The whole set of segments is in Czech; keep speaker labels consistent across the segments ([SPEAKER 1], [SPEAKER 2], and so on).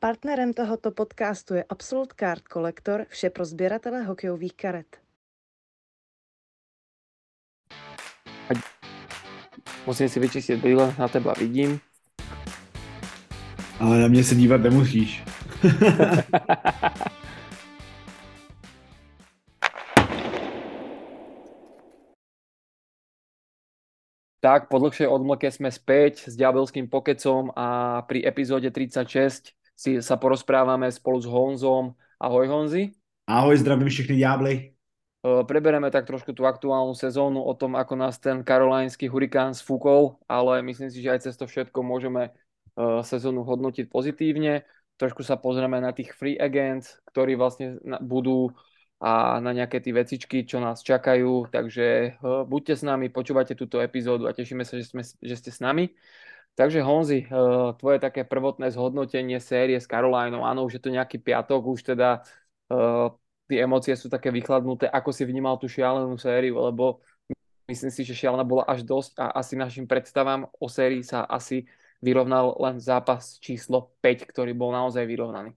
[SPEAKER 1] Partnerem tohoto podcastu je Absolute Card Collector, vše pro sběratele hokejových karet.
[SPEAKER 2] Musím si vyčistit brýle, na teba vidím.
[SPEAKER 3] Ale na mě se dívat nemusíš.
[SPEAKER 2] Tak, po dlhšej odmlke sme späť s diabelským pokecom a pri epizóde 36 si sa porozprávame spolu s Honzom. Ahoj Honzi.
[SPEAKER 3] Ahoj, zdravím všechny ďábly.
[SPEAKER 2] Prebereme tak trošku tú aktuálnu sezónu o tom, ako nás ten karolajnský hurikán sfúkol, ale myslím si, že aj cez to všetko môžeme sezónu hodnotiť pozitívne. Trošku sa pozrieme na tých free agents, ktorí vlastne budú a na nejaké tie vecičky, čo nás čakajú. Takže buďte s nami, počúvajte túto epizódu a tešíme sa, že, sme, že ste s nami. Takže Honzi, uh, tvoje také prvotné zhodnotenie série s Carolinou, áno, už je to nejaký piatok, už teda uh, tie emócie sú také vychladnuté. Ako si vnímal tú šialenú sériu, lebo myslím si, že šialená bola až dosť a asi našim predstavám o sérii sa asi vyrovnal len zápas číslo 5, ktorý bol naozaj vyrovnaný.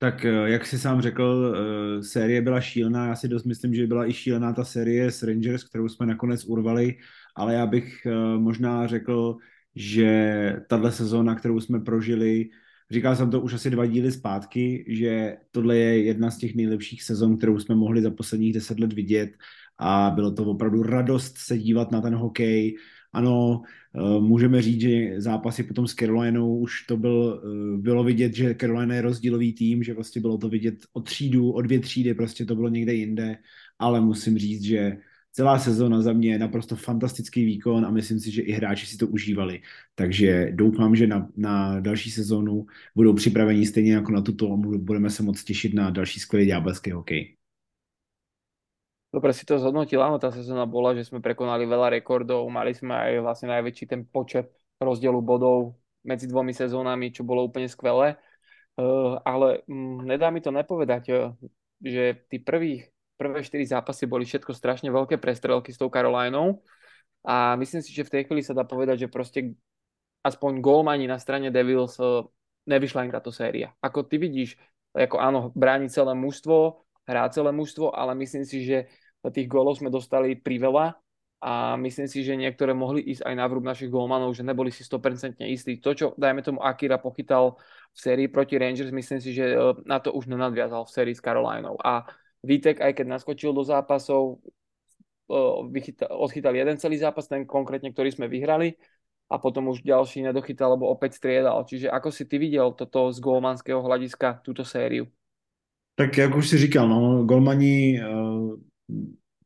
[SPEAKER 3] Tak eh, jak si sám řekl, eh, série byla šílená, já si dost myslím, že byla i šílená ta série s Rangers, kterou jsme nakonec urvali, ale já bych eh, možná řekl, že tahle sezóna, kterou jsme prožili, říkal jsem to už asi dva díly zpátky, že tohle je jedna z těch nejlepších sezon, kterou jsme mohli za posledních deset let vidět. A bylo to opravdu radost se dívat na ten hokej, ano, eh, můžeme říct, že zápasy potom s Carolinou už to byl, eh, bylo vidět, že Carolina je rozdílový tým, že vlastně bylo to vidět o třídu, o dvě třídy, prostě to bylo někde jinde, ale musím říct, že celá sezóna za mě je naprosto fantastický výkon a myslím si, že i hráči si to užívali. Takže doufám, že na, na další sezónu budou připraveni stejně jako na tuto a budeme se moc těšit na další skvělý ďábelský hokej.
[SPEAKER 2] Dobre si to zhodnotil, áno, tá sezóna bola, že sme prekonali veľa rekordov, mali sme aj vlastne najväčší ten počet rozdielu bodov medzi dvomi sezónami, čo bolo úplne skvelé. Uh, ale um, nedá mi to nepovedať, uh, že tí prvých, prvé štyri zápasy boli všetko strašne veľké prestrelky s tou Carolinou a myslím si, že v tej chvíli sa dá povedať, že proste aspoň golmani na strane Devils uh, nevyšla im táto séria. Ako ty vidíš, ako áno, bráni celé mužstvo, hrá celé mužstvo, ale myslím si, že tých gólov sme dostali priveľa a myslím si, že niektoré mohli ísť aj na vrúb našich gólmanov, že neboli si 100% istí. To, čo dajme tomu Akira pochytal v sérii proti Rangers, myslím si, že e, na to už nenadviazal v sérii s Carolinou. A Vítek, aj keď naskočil do zápasov, odchytal jeden celý zápas, ten konkrétne, ktorý sme vyhrali, a potom už ďalší nedochytal, lebo opäť striedal. Čiže ako si ty videl toto z golmanského hľadiska, túto sériu?
[SPEAKER 3] Tak jak už si říkal, no, golmani, uh,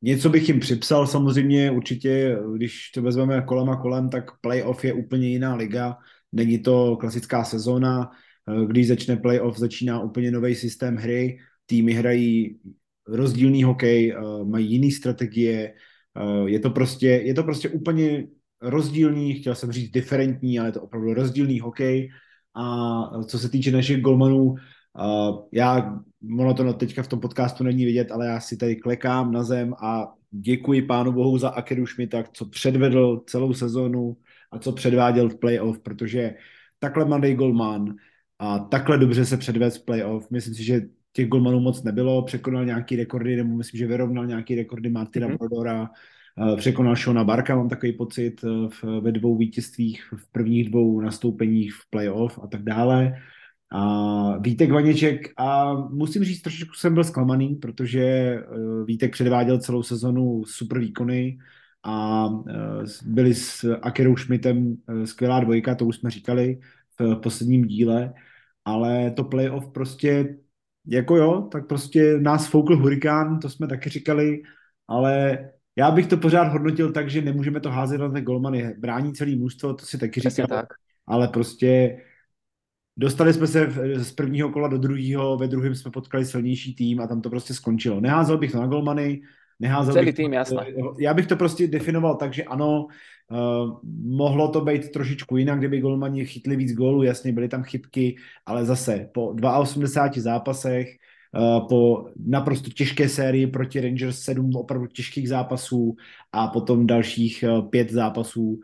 [SPEAKER 3] něco bych jim připsal samozřejmě, určitě, když to vezmeme kolem a kolem, tak playoff je úplně jiná liga, není to klasická sezóna, uh, když začne playoff, začíná úplně nový systém hry, týmy hrají rozdílný hokej, uh, mají jiný strategie, uh, je to prostě, je to prostě úplně rozdílný, chtěl jsem říct diferentní, ale je to opravdu rozdílný hokej a co se týče našich golmanů, já, ono to teďka v tom podcastu není vidět, ale já si tady klekám na zem a děkuji pánu bohu za Akeru Šmita, co předvedl celou sezonu a co předváděl v playoff, protože takhle mladý golman a takhle dobře se předvedl v playoff. Myslím si, že těch golmanů moc nebylo, překonal nějaký rekordy, nebo myslím, že vyrovnal nějaký rekordy Martina mm-hmm. Brodora, uh, překonal Shona Barka, mám takový pocit, uh, v, ve dvou vítězstvích, v prvních dvou nastoupeních v playoff a tak dále a Vítek Vaněček a musím říct, trošičku jsem byl zklamaný, protože eh, Vítek předváděl celou sezonu super výkony a eh, byli s Akerou Schmidtem eh, skvělá dvojka, to už jsme říkali v posledním díle, ale to playoff prostě jako jo, tak prostě nás foukl hurikán, to jsme taky říkali, ale já bych to pořád hodnotil tak, že nemůžeme to házet na ten golmany. Brání celý mužstvo, to si taky říkal, tak. ale prostě Dostali jsme se z prvního kola do druhého, ve druhém jsme potkali silnější tým a tam to prostě skončilo. Neházel bych to na golmany, neházel
[SPEAKER 2] Celý
[SPEAKER 3] bych
[SPEAKER 2] tým,
[SPEAKER 3] to,
[SPEAKER 2] jasné.
[SPEAKER 3] Já bych to prostě definoval tak, že ano, uh, mohlo to být trošičku jinak, kdyby golmani chytli víc gólů, jasně, byly tam chybky, ale zase po 82 zápasech, uh, po naprosto těžké sérii proti Rangers, sedm opravdu těžkých zápasů a potom dalších uh, pět zápasů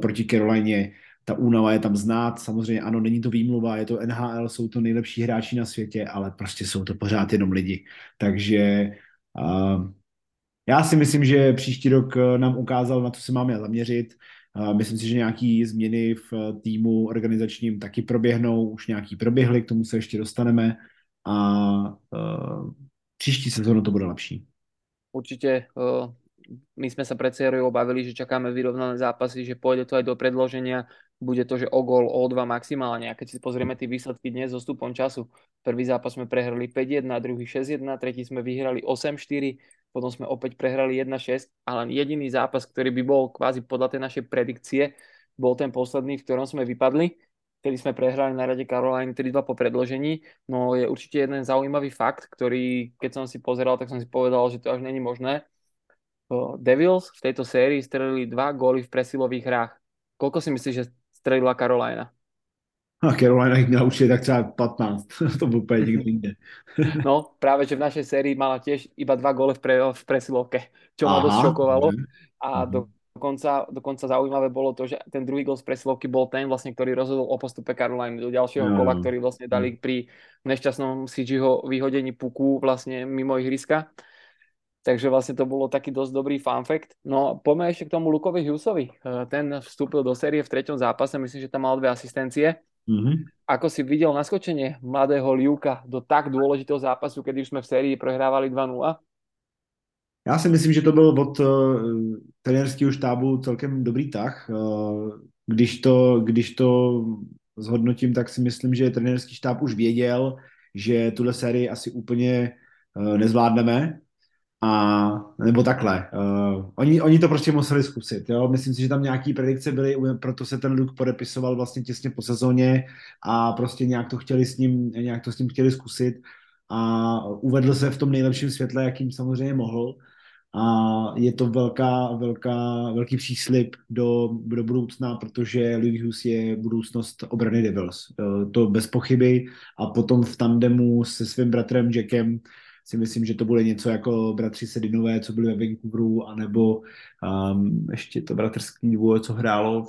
[SPEAKER 3] proti Carolině, ta únava je tam znát, samozřejmě ano, není to výmluva, je to NHL, jsou to nejlepší hráči na světě, ale prostě jsou to pořád jenom lidi. Takže uh, já si myslím, že příští rok nám ukázal, na co se máme zaměřit. Uh, myslím si, že nějaký změny v týmu organizačním taky proběhnou, už nějaký proběhly, k tomu se ještě dostaneme a příští sezónu to bude lepší.
[SPEAKER 2] Určitě my sme sa pred sériou obavili, že čakáme vyrovnané zápasy, že pôjde to aj do predloženia, bude to, že o gol, o dva maximálne. A keď si pozrieme tie výsledky dnes so stupom času, prvý zápas sme prehrali 5-1, druhý 6-1, tretí sme vyhrali 8-4, potom sme opäť prehrali 1-6 a len jediný zápas, ktorý by bol kvázi podľa tej našej predikcie, bol ten posledný, v ktorom sme vypadli, kedy sme prehrali na rade Caroline 3-2 po predložení. No je určite jeden zaujímavý fakt, ktorý keď som si pozeral, tak som si povedal, že to až není možné Devils v tejto sérii strelili dva góly v presilových hrách. Koľko si myslíš, že strelila Carolina?
[SPEAKER 3] A Carolina ich měla určitě tak třeba 15. to byl úplně někde jinde.
[SPEAKER 2] no, práve, že v našej sérii mala tiež iba dva góly v, pre, v presilovke, čo ma dosť šokovalo. A do, dokonca, dokonca zaujímavé bolo to, že ten druhý gól z presilovky bol ten, vlastne, ktorý rozhodol o postupe Caroliny do ďalšieho no. kola, ktorý vlastne dali pri nešťastnom CGho vyhodení puku vlastne mimo ihriska. Takže vlastne to bolo taký dosť dobrý fun fact. No poďme ešte k tomu Lukovi Hughesovi. Eh, ten vstúpil do série v treťom zápase, myslím, že tam mal dve asistencie. Mm-hmm. Ako si videl naskočenie mladého Liuka do tak dôležitého zápasu, kedy už sme v sérii prohrávali 2-0?
[SPEAKER 3] Já si myslím, že to byl od uh, trenérského štábu celkem dobrý tah. Uh, když, to, když to zhodnotím, tak si myslím, že trenérský štáb už věděl, že tuhle sérii asi úplně uh, nezvládneme, a nebo takhle. Uh, oni, oni to prostě museli zkusit. Jo? Myslím si, že tam nějaký predikce byly, proto se ten Luke podepisoval vlastně těsně po sezóně a prostě nějak to chtěli s ním, nějak to s ním chtěli zkusit a uvedl se v tom nejlepším světle, jakým samozřejmě mohl. A je to velká, velká, velký příslip do, do budoucna, protože Hughes je budoucnost obrany Devils. To bez pochyby. A potom v tandemu se svým bratrem Jackem si myslím, že to bude něco jako bratři Sedinové, co byli ve Vancouveru, anebo um, ještě to bratrský dvoje, co hrálo,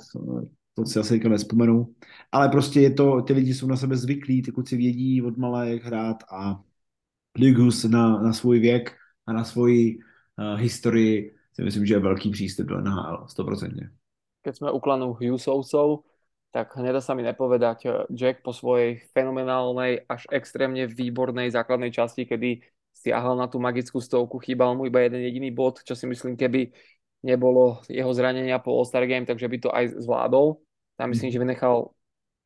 [SPEAKER 3] to si asi teďka nespomenu. Ale prostě je to, ty lidi jsou na sebe zvyklí, ty kluci vědí od malé, jak hrát a Ligus na, na svůj věk a na svoji uh, historii si myslím, že je velký přístup do NHL, 100%.
[SPEAKER 2] Keď jsme u klanu Hughesovcov, tak nedá sa mi nepovedať, eh, Jack po svojej fenomenálnej až extrémne výbornej základnej časti, kedy stiahol na tú magickú stovku, chýbal mu iba jeden jediný bod, čo si myslím, keby nebolo jeho zranenia po All-Star Game, takže by to aj zvládol. Tam myslím, že vynechal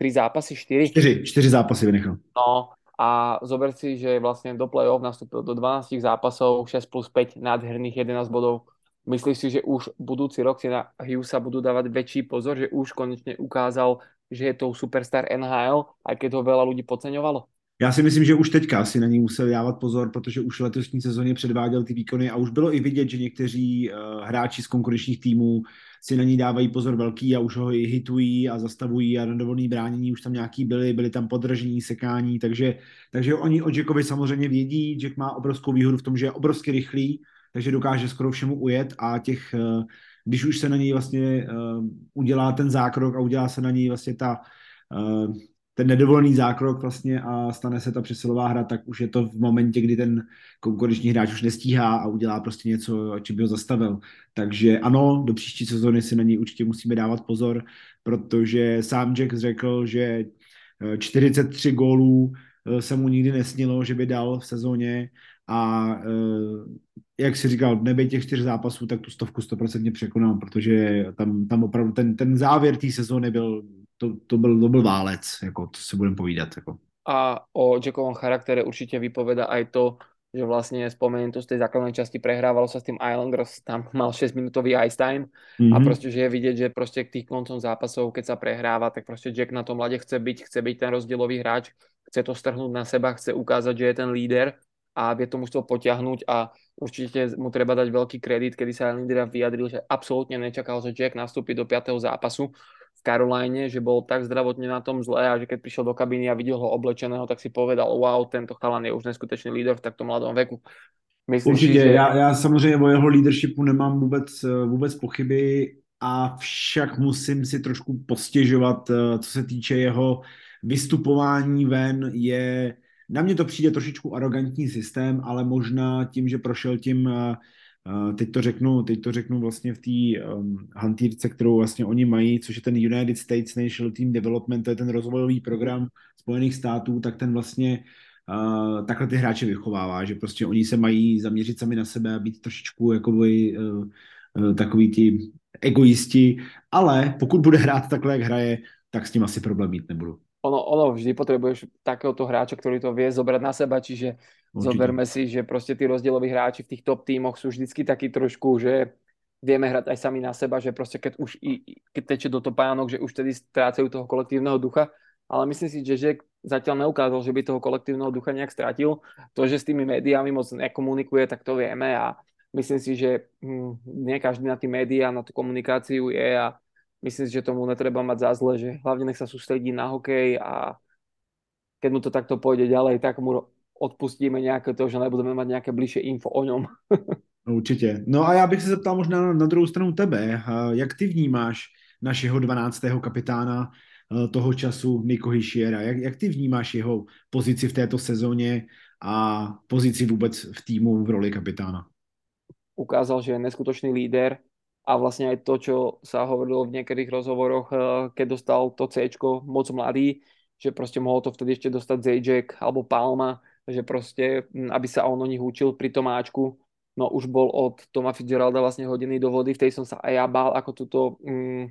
[SPEAKER 2] 3 zápasy, 4.
[SPEAKER 3] 4, 4 zápasy vynechal.
[SPEAKER 2] No a zober si, že vlastne do play-off nastúpil do 12 zápasov, 6 plus 5 nádherných 11 bodov. Myslíš si, že už budúci rok si na Hughesa budú dávať väčší pozor, že už konečne ukázal, že je to superstar NHL, aj keď ho veľa ľudí podceňovalo?
[SPEAKER 3] Já si myslím, že už teďka si na ní musel dávat pozor, protože už letošní sezóně předváděl ty výkony a už bylo i vidět, že někteří uh, hráči z konkurenčních týmů si na ní dávají pozor velký a už ho i hitují a zastavují a nedovolný bránění už tam nějaký byly, byly tam podražení, sekání, takže, takže oni o Jackovi samozřejmě vědí, Jack má obrovskou výhodu v tom, že je obrovsky rychlý, takže dokáže skoro všemu ujet a těch, uh, když už se na něj vlastně uh, udělá ten zákrok a udělá se na něj vlastně ta ten nedovolený zákrok vlastně a stane se ta přesilová hra, tak už je to v momentě, kdy ten konkurenční hráč už nestíhá a udělá prostě něco, čím by ho zastavil. Takže ano, do příští sezóny si na něj určitě musíme dávat pozor, protože sám Jack řekl, že 43 eh, gólů eh, se mu nikdy nesnilo, že by dal v sezóně a eh, jak si říkal, nebej těch čtyř zápasů, tak tu stovku stoprocentně překonal, protože tam, tam opravdu ten, ten závěr té sezóny byl to, to, byl, to byl válec, jako to si budeme povídat. Jako.
[SPEAKER 2] A o Jackovom charaktere určite vypoveda aj to, že vlastne spomeniem to z tej základnej časti prehrávalo sa s tým Islanders, tam mal 6 minútový ice time mm-hmm. a mhm. proste, že je vidieť, že proste k tých koncom zápasov, keď sa prehráva, tak proste Jack na tom mlade chce byť, chce byť ten rozdielový hráč, chce to strhnúť na seba, chce ukázať, že je ten líder a vie to mužstvo potiahnuť a určite mu treba dať veľký kredit, kedy sa Lindera vyjadril, že absolútne nečakal, že Jack nastúpi do 5. zápasu, v Caroline, že bol tak zdravotne na tom zle a že keď prišiel do kabiny a videl ho oblečeného, tak si povedal, wow, tento chalan je už neskutečný líder v takto mladom veku.
[SPEAKER 3] Myslím Určitě, že... já, já samozřejmě o jeho leadershipu nemám vůbec, vůbec pochyby. a však musím si trošku postěžovat, eh, co se týče jeho vystupování ven, je, na mě to přijde trošičku arrogantní systém, ale možná tím, že prošel tím, eh, eh, teď to řeknu, teď to řeknu vlastně v té um, hantýrce, kterou vlastně oni mají, což je ten United States National Team Development, to je ten rozvojový program Spojených států, tak ten vlastně uh, takhle ty hráče vychovává, že prostě oni se mají zaměřit sami na sebe a být trošičku jakoby uh, uh, takový ti egoisti, ale pokud bude hrát takhle, jak hraje, tak s tím asi problém mít nebudu.
[SPEAKER 2] Ono, ono vždy potrebuješ takéhoto hráča, ktorý to vie zobrať na seba, čiže Určite. zoberme si, že prostě tí rozdieloví hráči v tých top týmoch sú vždycky taký trošku, že vieme hrať aj sami na seba, že prostě keď už i, keď teče do topánok, že už tedy strácajú toho kolektívneho ducha, ale myslím si, že Žek zatiaľ neukázal, že by toho kolektívneho ducha nejak strátil. To, že s tými médiami moc nekomunikuje, tak to vieme a myslím si, že hm, nie každý na tí médiá, na tú komunikáciu je a myslím si, že tomu netreba mať za zle, že hlavne nech sa sústredí na hokej a keď mu to takto pôjde ďalej, tak mu odpustíme nějaké to, že nebudeme mať nějaké bližšie info o ňom.
[SPEAKER 3] Určitě. No a já bych se zeptal možná na druhou stranu tebe. Jak ty vnímáš našeho 12. kapitána eh, toho času Niko Hischiera? Jak, jak ty vnímáš jeho pozici v této sezóně a pozici vůbec v týmu v roli kapitána?
[SPEAKER 2] ukázal, že je neskutočný líder a vlastne aj to, čo sa hovorilo v niektorých rozhovoroch, eh, keď dostal to C moc mladý, že prostě mohol to vtedy ešte dostať Zajček alebo Palma, že prostě, hm, aby sa on o nich učil pri Tomáčku, no už bol od Toma Fitzgeralda vlastne hodený do vody, vtedy som sa aj ja bál, ako túto mm,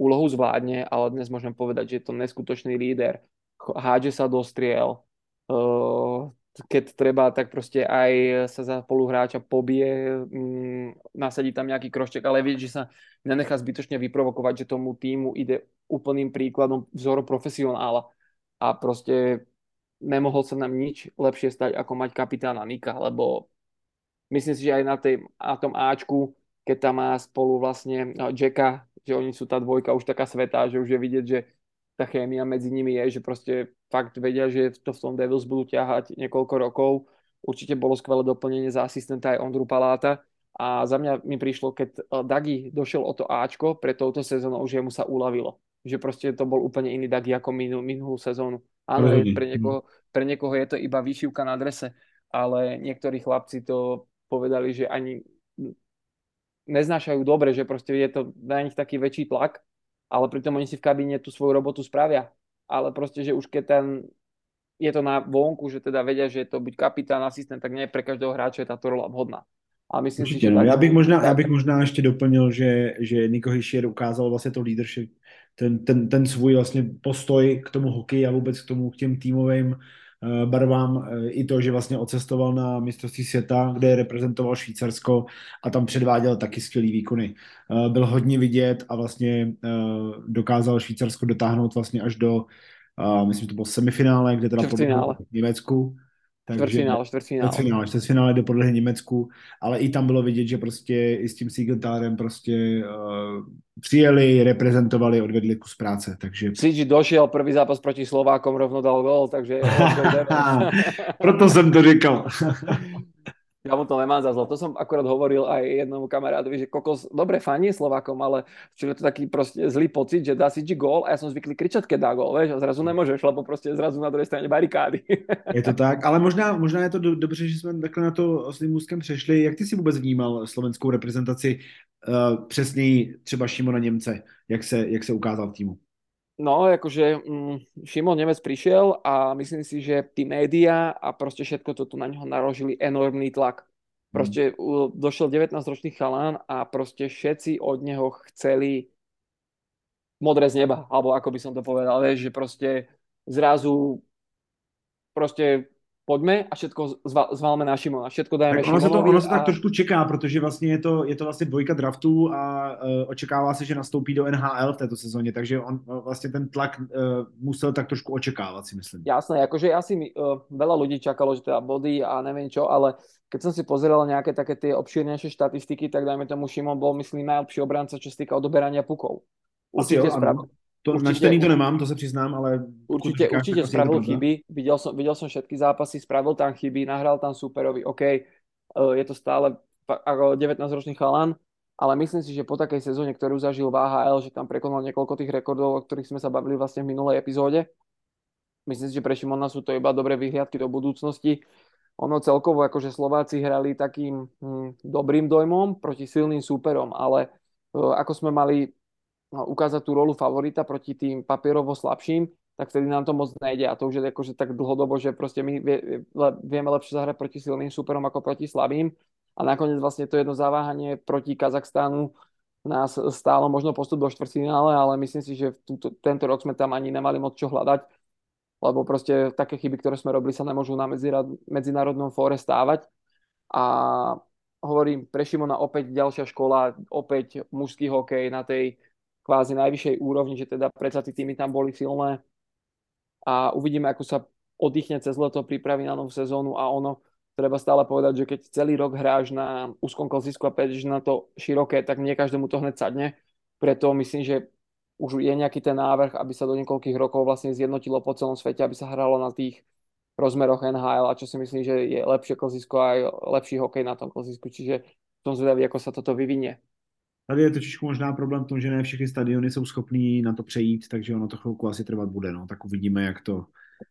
[SPEAKER 2] úlohu zvládne, ale dnes môžem povedať, že je to neskutočný líder, hádže sa do striel, uh, keď treba, tak prostě aj sa za spoluhráča pobije, mm, nasadí tam nejaký krošček, ale vie, že sa nenechá zbytočne vyprovokovať, že tomu týmu ide úplným príkladom vzoru profesionála. A prostě nemohol sa nám nič lepšie stať, ako mať kapitána Nika, lebo myslím si, že aj na, tej, na tom Ačku, keď tam má spolu vlastne no, Jacka, že oni sú tá dvojka už taká svetá, že už je vidieť, že tá chémia medzi nimi je, že prostě fakt vedia, že to v tom Devils budú ťahať niekoľko rokov. Určite bolo skvelé doplnenie za asistenta aj Ondru Paláta. A za mňa mi prišlo, keď eh, Dagi došel o to Ačko pre touto sezónou, že mu sa uľavilo. Že prostě to bol úplne iný Dagi ako minul, minulú sezónu. Áno, pre niekoho, pre niekoho je to iba vyšívka na adrese, ale niektorí chlapci to povedali, že ani neznášajú dobre, že prostě je to na nich taký väčší tlak ale pritom oni si v kabíne tú svoju robotu spravia. Ale prostě, že už keď ten je to na vonku, že teda vedia, že je to byť kapitán, asistent, tak nie pre každého hráče je táto rola vhodná.
[SPEAKER 3] A myslím Určitě, si, že no. já, bych možná, já bych možná ještě doplnil, že, že Niko Hischier ukázal vlastně to leadership, ten, ten, ten svůj vlastně postoj k tomu hokeji a vůbec k tomu k těm týmovým barvám eh, i to, že vlastně ocestoval na mistrovství světa, kde reprezentoval Švýcarsko a tam předváděl taky skvělý výkony. Eh, byl hodně vidět a vlastně dokázal Švýcarsko dotáhnout vlastně až do, myslím, že to bylo semifinále, kde teda
[SPEAKER 2] podle
[SPEAKER 3] Německu
[SPEAKER 2] takže čtvrtfinále, čtvrtfinále.
[SPEAKER 3] Čtvrtfinále, čtvrtfinále jde podle Německu, ale i tam bylo vidět, že prostě i s tím Siegentárem prostě uh, přijeli, reprezentovali, odvedli kus práce, takže...
[SPEAKER 2] CG došel, první zápas proti Slovákom, rovno dal gol, takže...
[SPEAKER 3] Proto jsem to říkal.
[SPEAKER 2] Ja mu to nemám za zlo. To som akorát hovoril aj jednomu kamarádovi, že kokos dobre fani Slovákom, ale čo je to taký prostě zlý pocit, že dá si gól a ja som zvyklý kričať, keď dá gól, vieš, a zrazu nemôžeš, lebo prostě zrazu na druhé straně barikády.
[SPEAKER 3] je to tak, ale možná, možná je to do, dobře, že jsme takhle na to s tím úzkem přešli. Jak ty si vůbec vnímal slovenskou reprezentaci, uh, přesněji třeba Šimona Němce, jak se, jak se ukázal v týmu?
[SPEAKER 2] No, akože mm, Šimon Nemec prišiel a myslím si, že tí média a prostě všetko toto na něho naložili enormný tlak. Prostě mm. došel 19-ročný chalán a prostě všetci od něho chceli modré z neba, alebo ako by som to povedal, vieš, že prostě zrazu prostě pojďme a všetko zvalme na Šimona, všetko dajeme
[SPEAKER 3] tak ono se to, ono se a... tak trošku čeká, protože vlastně je to, je to vlastně dvojka draftů a uh, očekává se, že nastoupí do NHL v této sezóně, takže on vlastně ten tlak uh, musel tak trošku očekávat, si myslím.
[SPEAKER 2] Jasné, jakože asi mi, uh, veľa ľudí čakalo, že teda body a nevím čo, ale keď som si pozeral nějaké také ty obšírnejšie štatistiky, tak dajme tomu Šimon bol, myslím, najlepší obranca, čo se týka odoberania pukov.
[SPEAKER 3] Určitě jo, ano. To určitě, načtený to nemám, to se přiznám, ale...
[SPEAKER 2] Určitě, říkáš, určitě spravil chyby, viděl jsem, viděl jsem všetky zápasy, spravil tam chyby, nahral tam superovi, OK, eh, je to stále 19-ročný chalan, ale myslím si, že po takej sezóne, ktorú zažil v AHL, že tam prekonal niekoľko tých rekordov, o ktorých sme sa bavili vlastne v minulej epizóde, myslím si, že pre Šimona sú to iba dobré vyhliadky do budúcnosti. Ono celkovo, akože Slováci hrali takým hm, dobrým dojmom proti silným súperom, ale uh, ako sme mali ukázať tú rolu favorita proti tým papierovo slabším, tak vtedy nám to moc nejde a to už je akože tak dlhodobo, že proste my vie, vieme lepšie zahrať proti silným súperom ako proti slabým a nakoniec vlastne to jedno zaváhanie proti Kazachstánu nás stálo možno postup do štvrtfinále, ale myslím si, že túto, tento rok sme tam ani nemali moc čo hľadať, lebo proste také chyby, ktoré sme robili, sa nemôžu na medzinárodnom fóre stávať. A hovorím, pre Šimona opäť ďalšia škola, opäť mužský hokej na tej kvázi najvyššej úrovni, že teda predsa tí týmy tam boli silné a uvidíme, ako sa oddychne cez leto, pripraví na novú sezónu a ono treba stále povedať, že keď celý rok hráš na úzkom klzisku a pôjdeš na to široké, tak nie každému to hneď sadne. Preto myslím, že už je nejaký ten návrh, aby sa do niekoľkých rokov vlastne zjednotilo po celom svete, aby sa hralo na tých rozmeroch NHL a čo si myslím, že je lepšie klzisko a aj lepší hokej na tom klzisku. Čiže som zvedavý, ako sa toto vyvinie.
[SPEAKER 3] Tady je totiž možná problém v tom, že ne všechny stadiony jsou schopní na to přejít, takže ono to chvilku asi trvat bude. No. Tak uvidíme, jak to,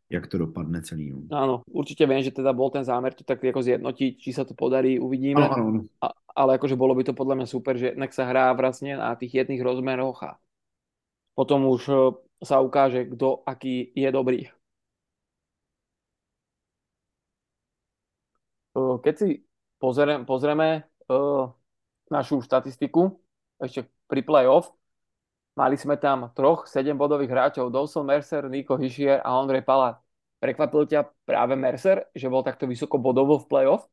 [SPEAKER 3] jak to dopadne celý. No.
[SPEAKER 2] Áno, určite viem, že teda bol ten zámer to tak ako zjednotiť, či sa to podarí, uvidíme.
[SPEAKER 3] Áno, áno.
[SPEAKER 2] A, ale akože bolo by to podľa mňa super, že nek sa hrá vlastne na tých jedných rozmeroch a potom už e, sa ukáže, kto aký je dobrý. E, keď si pozrieme, pozrieme uh, našu štatistiku ešte pri playoff, Mali sme tam troch 7-bodových hráčov, Dawson Mercer, Nico Hischier a Ondrej Palát. Prekvapil ťa práve Mercer, že bol takto vysoko bodovo v playoff?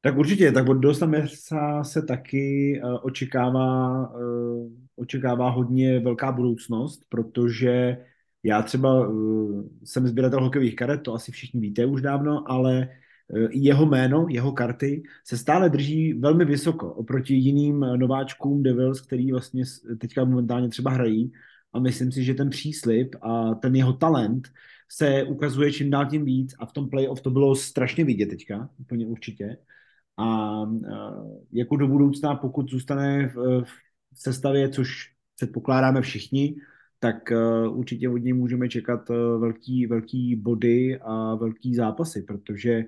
[SPEAKER 3] Tak určitě, tak od Dosta Mersa se taky uh, očekává, uh, očekává hodně velká budoucnost, protože já třeba uh, jsem sběratel hokejových karet, to asi všichni víte už dávno, ale jeho jméno, jeho karty se stále drží velmi vysoko oproti jiným nováčkům Devils, který vlastně teďka momentálně třeba hrají a myslím si, že ten příslip a ten jeho talent se ukazuje čím dál tím víc a v tom playoff to bylo strašně vidět teďka, úplně určitě. A jako do budoucna, pokud zůstane v, v sestavě, což předpokládáme všichni, tak určitě od něj můžeme čekat velký, velký body a velký zápasy, protože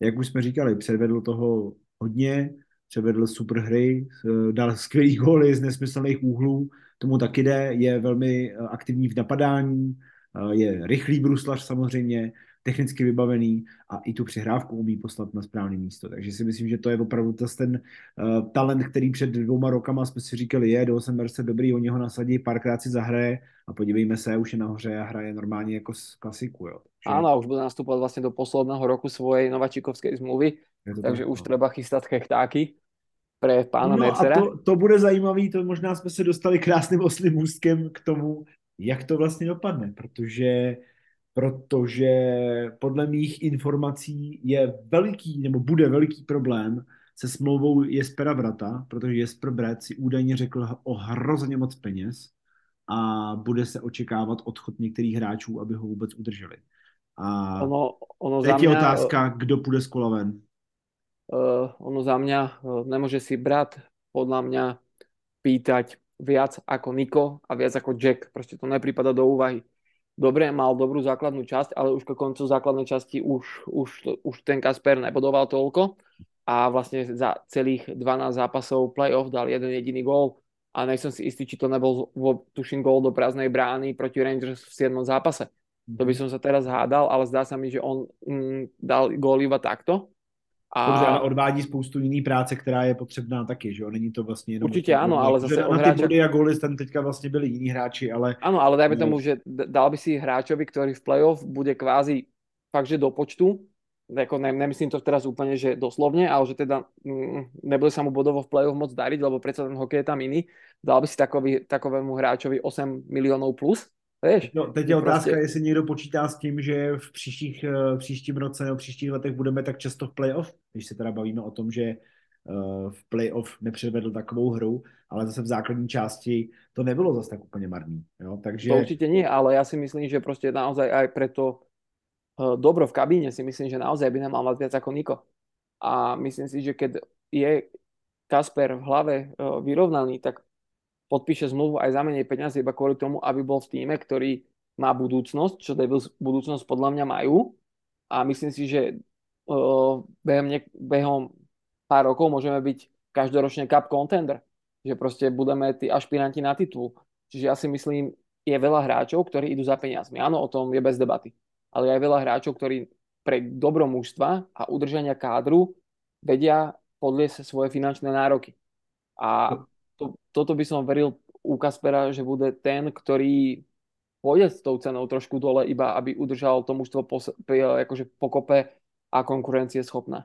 [SPEAKER 3] jak už jsme říkali, předvedl toho hodně, předvedl super hry, uh, dal skvělý góly z nesmyslných úhlů, tomu taky jde, je velmi uh, aktivní v napadání, je rychlý bruslař samozřejmě, technicky vybavený a i tu přihrávku umí poslat na správné místo. Takže si myslím, že to je opravdu ten uh, talent, který před dvouma rokama jsme si říkali, je, do se dobrý, oni ho nasadí, párkrát si zahraje a podívejme se, už je nahoře a hraje normálně jako klasiku. Jo.
[SPEAKER 2] Že... Áno, a už bude nastúpať vlastne do posledného roku svojej novačikovskej zmluvy, takže tak, už no. treba chystať chechtáky pre pána no Mercera.
[SPEAKER 3] A to, to bude zajímavý, to možná jsme se dostali krásným oslým můstkem k tomu, jak to vlastně dopadne, protože protože podle mých informací je veliký, nebo bude veliký problém se smlouvou Jespera Vrata, protože Jesper Brat si údajně řekl o hrozně moc peněz a bude se očekávat odchod některých hráčů, aby ho vůbec udrželi. A ono, ono teď je otázka, kdo půjde z kola ven.
[SPEAKER 2] Uh, ono za mňa uh, nemôže si brat podľa mňa pýtať viac ako Niko a viac ako Jack. Proste to neprípada do úvahy dobre, mal dobrú základnú časť, ale už ko koncu základnej časti už, už, už ten Kasper nebodoval toľko a vlastne za celých 12 zápasov playoff dal jeden jediný gól a nejsem si istý, či to nebol tuším gól do prázdnej brány proti Rangers v 7. zápase. To by som sa teraz hádal, ale zdá sa mi, že on mm, dal gól iba takto
[SPEAKER 3] a... Dobře, ale odvádí spoustu jiný práce, která je potřebná taky, že jo? Není to vlastně jenom...
[SPEAKER 2] Určitě ano, ale zase
[SPEAKER 3] na ty body a góly tam teďka vlastně byli jiní hráči, ale...
[SPEAKER 2] Ano, ale dajme tomu, že dal by si hráčovi, ktorý v playoff bude kvázi fakt, že do počtu, jako ne, nemyslím to teraz úplne, že doslovne, ale že teda mm, nebude sa mu bodovo v play-off moc dariť, lebo predsa ten hokej je tam iný. Dal by si takový, takovému hráčovi 8 miliónov plus? Víš?
[SPEAKER 3] No, teď je otázka, prostě... jestli někdo počítá s tím, že v příštích, v příštím roce nebo v příštích letech budeme tak často v playoff, když se teda bavíme o tom, že v playoff nepředvedl takovou hru, ale zase v základní části to nebylo zase tak úplně marný. Jo? Takže...
[SPEAKER 2] To určitě nie, ale já si myslím, že prostě naozaj aj preto dobro v kabíne si myslím, že naozaj by nemal mať viac ako Niko. A myslím si, že keď je Kasper v hlave vyrovnaný, tak podpíše zmluvu aj za menej peniazy iba kvôli tomu, aby bol v týme, ktorý má budúcnosť, čo Devils budúcnosť podľa mňa majú. A myslím si, že uh, behom, ne- behom pár rokov môžeme byť každoročne cup contender. Že proste budeme tí ašpiranti na titul. Čiže ja si myslím, je veľa hráčov, ktorí idú za peniazmi. Áno, o tom je bez debaty. Ale je aj veľa hráčov, ktorí pre dobro mužstva a udržania kádru vedia podliesť svoje finančné nároky. A to, toto by som veril u Kaspera, že bude ten, ktorý pôjde s tou cenou trošku dole, iba aby udržal to mužstvo po, akože pokope a konkurencie schopné.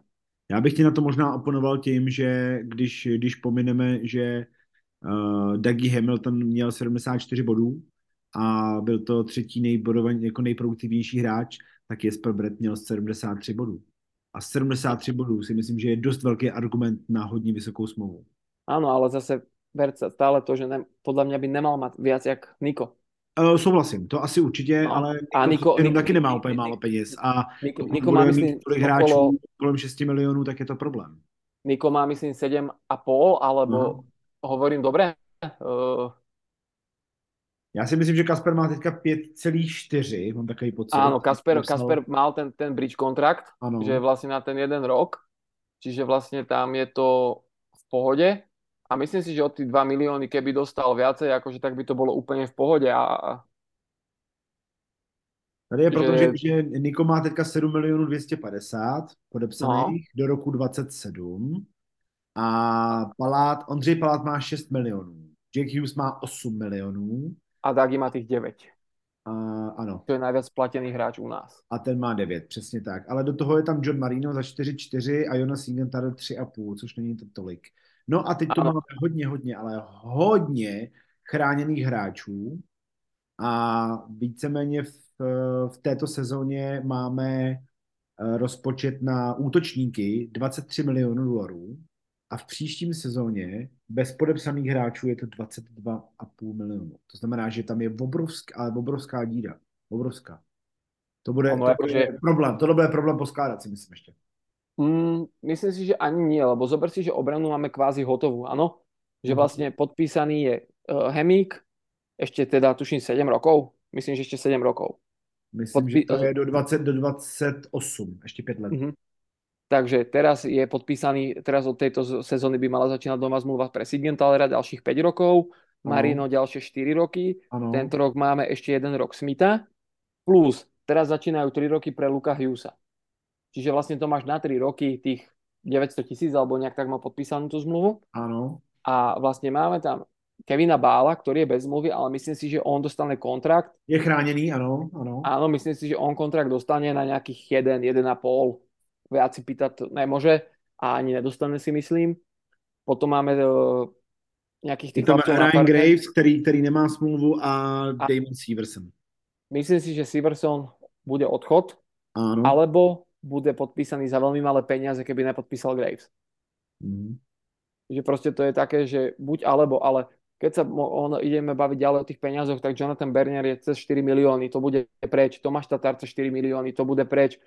[SPEAKER 3] Já bych ti na to možná oponoval tím, že když, když pomineme, že uh, Dougie Hamilton měl 74 bodů a byl to třetí nejbodovaný, jako nejproduktivnější hráč, tak Jesper Brett měl 73 bodů. A 73 bodů si myslím, že je dost velký argument na hodně vysokou smlouvu.
[SPEAKER 2] Ano, ale zase Berca stále to, že ne, podle mě by nemal mít víc jak Niko.
[SPEAKER 3] Uh, souhlasím, to asi určitě, no. ale
[SPEAKER 2] a Niko,
[SPEAKER 3] Niko taky nemá úplně málo peněz. A
[SPEAKER 2] Niko, Niko má, myslím,
[SPEAKER 3] tolik hráčů okolo, kolem 6 milionů, tak je to problém.
[SPEAKER 2] Niko má, myslím, 7,5, alebo no. hovorím dobré? Uh,
[SPEAKER 3] já si myslím, že Kasper má teďka 5,4, mám takový pocit.
[SPEAKER 2] Áno, Kasper, Kasper mal ten, ten bridge kontrakt, ano. že je vlastně na ten jeden rok, čiže vlastně tam je to v pohodě. A myslím si, že od tých 2 milióny, keby dostal viacej, akože tak by to bolo úplne v pohode. A...
[SPEAKER 3] Tady je proto, že, že Niko má teďka 7 milionů 250 podepsaných no. do roku 27 a Palát, Ondřej Palát má 6 milionů. Jack Hughes má 8 milionů.
[SPEAKER 2] A Dagi má těch 9.
[SPEAKER 3] Uh, ano.
[SPEAKER 2] To je nejvíc platěný hráč u nás.
[SPEAKER 3] A ten má 9, přesně tak. Ale do toho je tam John Marino za 4-4 a Jonas Ingentard 3,5, což není to tolik. No a teď to máme hodně, hodně, ale hodně chráněných hráčů a víceméně v, v této sezóně máme eh, rozpočet na útočníky 23 milionů dolarů a v příštím sezóně bez podepsaných hráčů je to 22,5 milionů. To znamená, že tam je obrovská, ale obrovská díra. Obrovská. To bude, no, to bude že... problém. To bude problém poskládat si myslím ještě.
[SPEAKER 2] Mm, myslím si, že ani nie, lebo zober si, že obranu máme kvázi hotovú, áno? Že mhm. vlastne podpísaný je uh, Hemík, ešte teda tuším 7 rokov, myslím, že ešte 7 rokov.
[SPEAKER 3] Myslím, Podpí... že to je do 20, do 28, ešte 5 let. Mm-hmm.
[SPEAKER 2] Takže teraz je podpísaný, teraz od tejto sezóny by mala začínať doma zmluva pre Sigenthalera ďalších 5 rokov, Marino ano. ďalšie 4 roky, ano. tento rok máme ešte jeden rok Smita, plus teraz začínajú 3 roky pre Luka Hughesa. Čiže vlastne to máš na 3 roky tých 900 tisíc, alebo nejak tak má podpísanú tú zmluvu.
[SPEAKER 3] Áno.
[SPEAKER 2] A vlastne máme tam Kevina Bála, ktorý je bez zmluvy, ale myslím si, že on dostane kontrakt.
[SPEAKER 3] Je chránený, áno, áno.
[SPEAKER 2] Áno, myslím si, že on kontrakt dostane na nejakých 1, 1,5. Viac si pýtať nemôže a ani nedostane si myslím. Potom máme uh, nejakých tých
[SPEAKER 3] chlapcov Ryan Graves, který, který nemá smluvu a, a Damon Severson.
[SPEAKER 2] Myslím si, že Severson bude odchod,
[SPEAKER 3] Áno.
[SPEAKER 2] alebo bude podpísaný za veľmi malé peniaze, keby nepodpísal Graves.
[SPEAKER 3] Mm.
[SPEAKER 2] Že proste to je také, že buď alebo, ale keď sa on, ideme baviť ďalej o tých peniazoch, tak Jonathan Bernier je cez 4 milióny, to bude preč. Tomáš Tatar cez 4 milióny, to bude preč.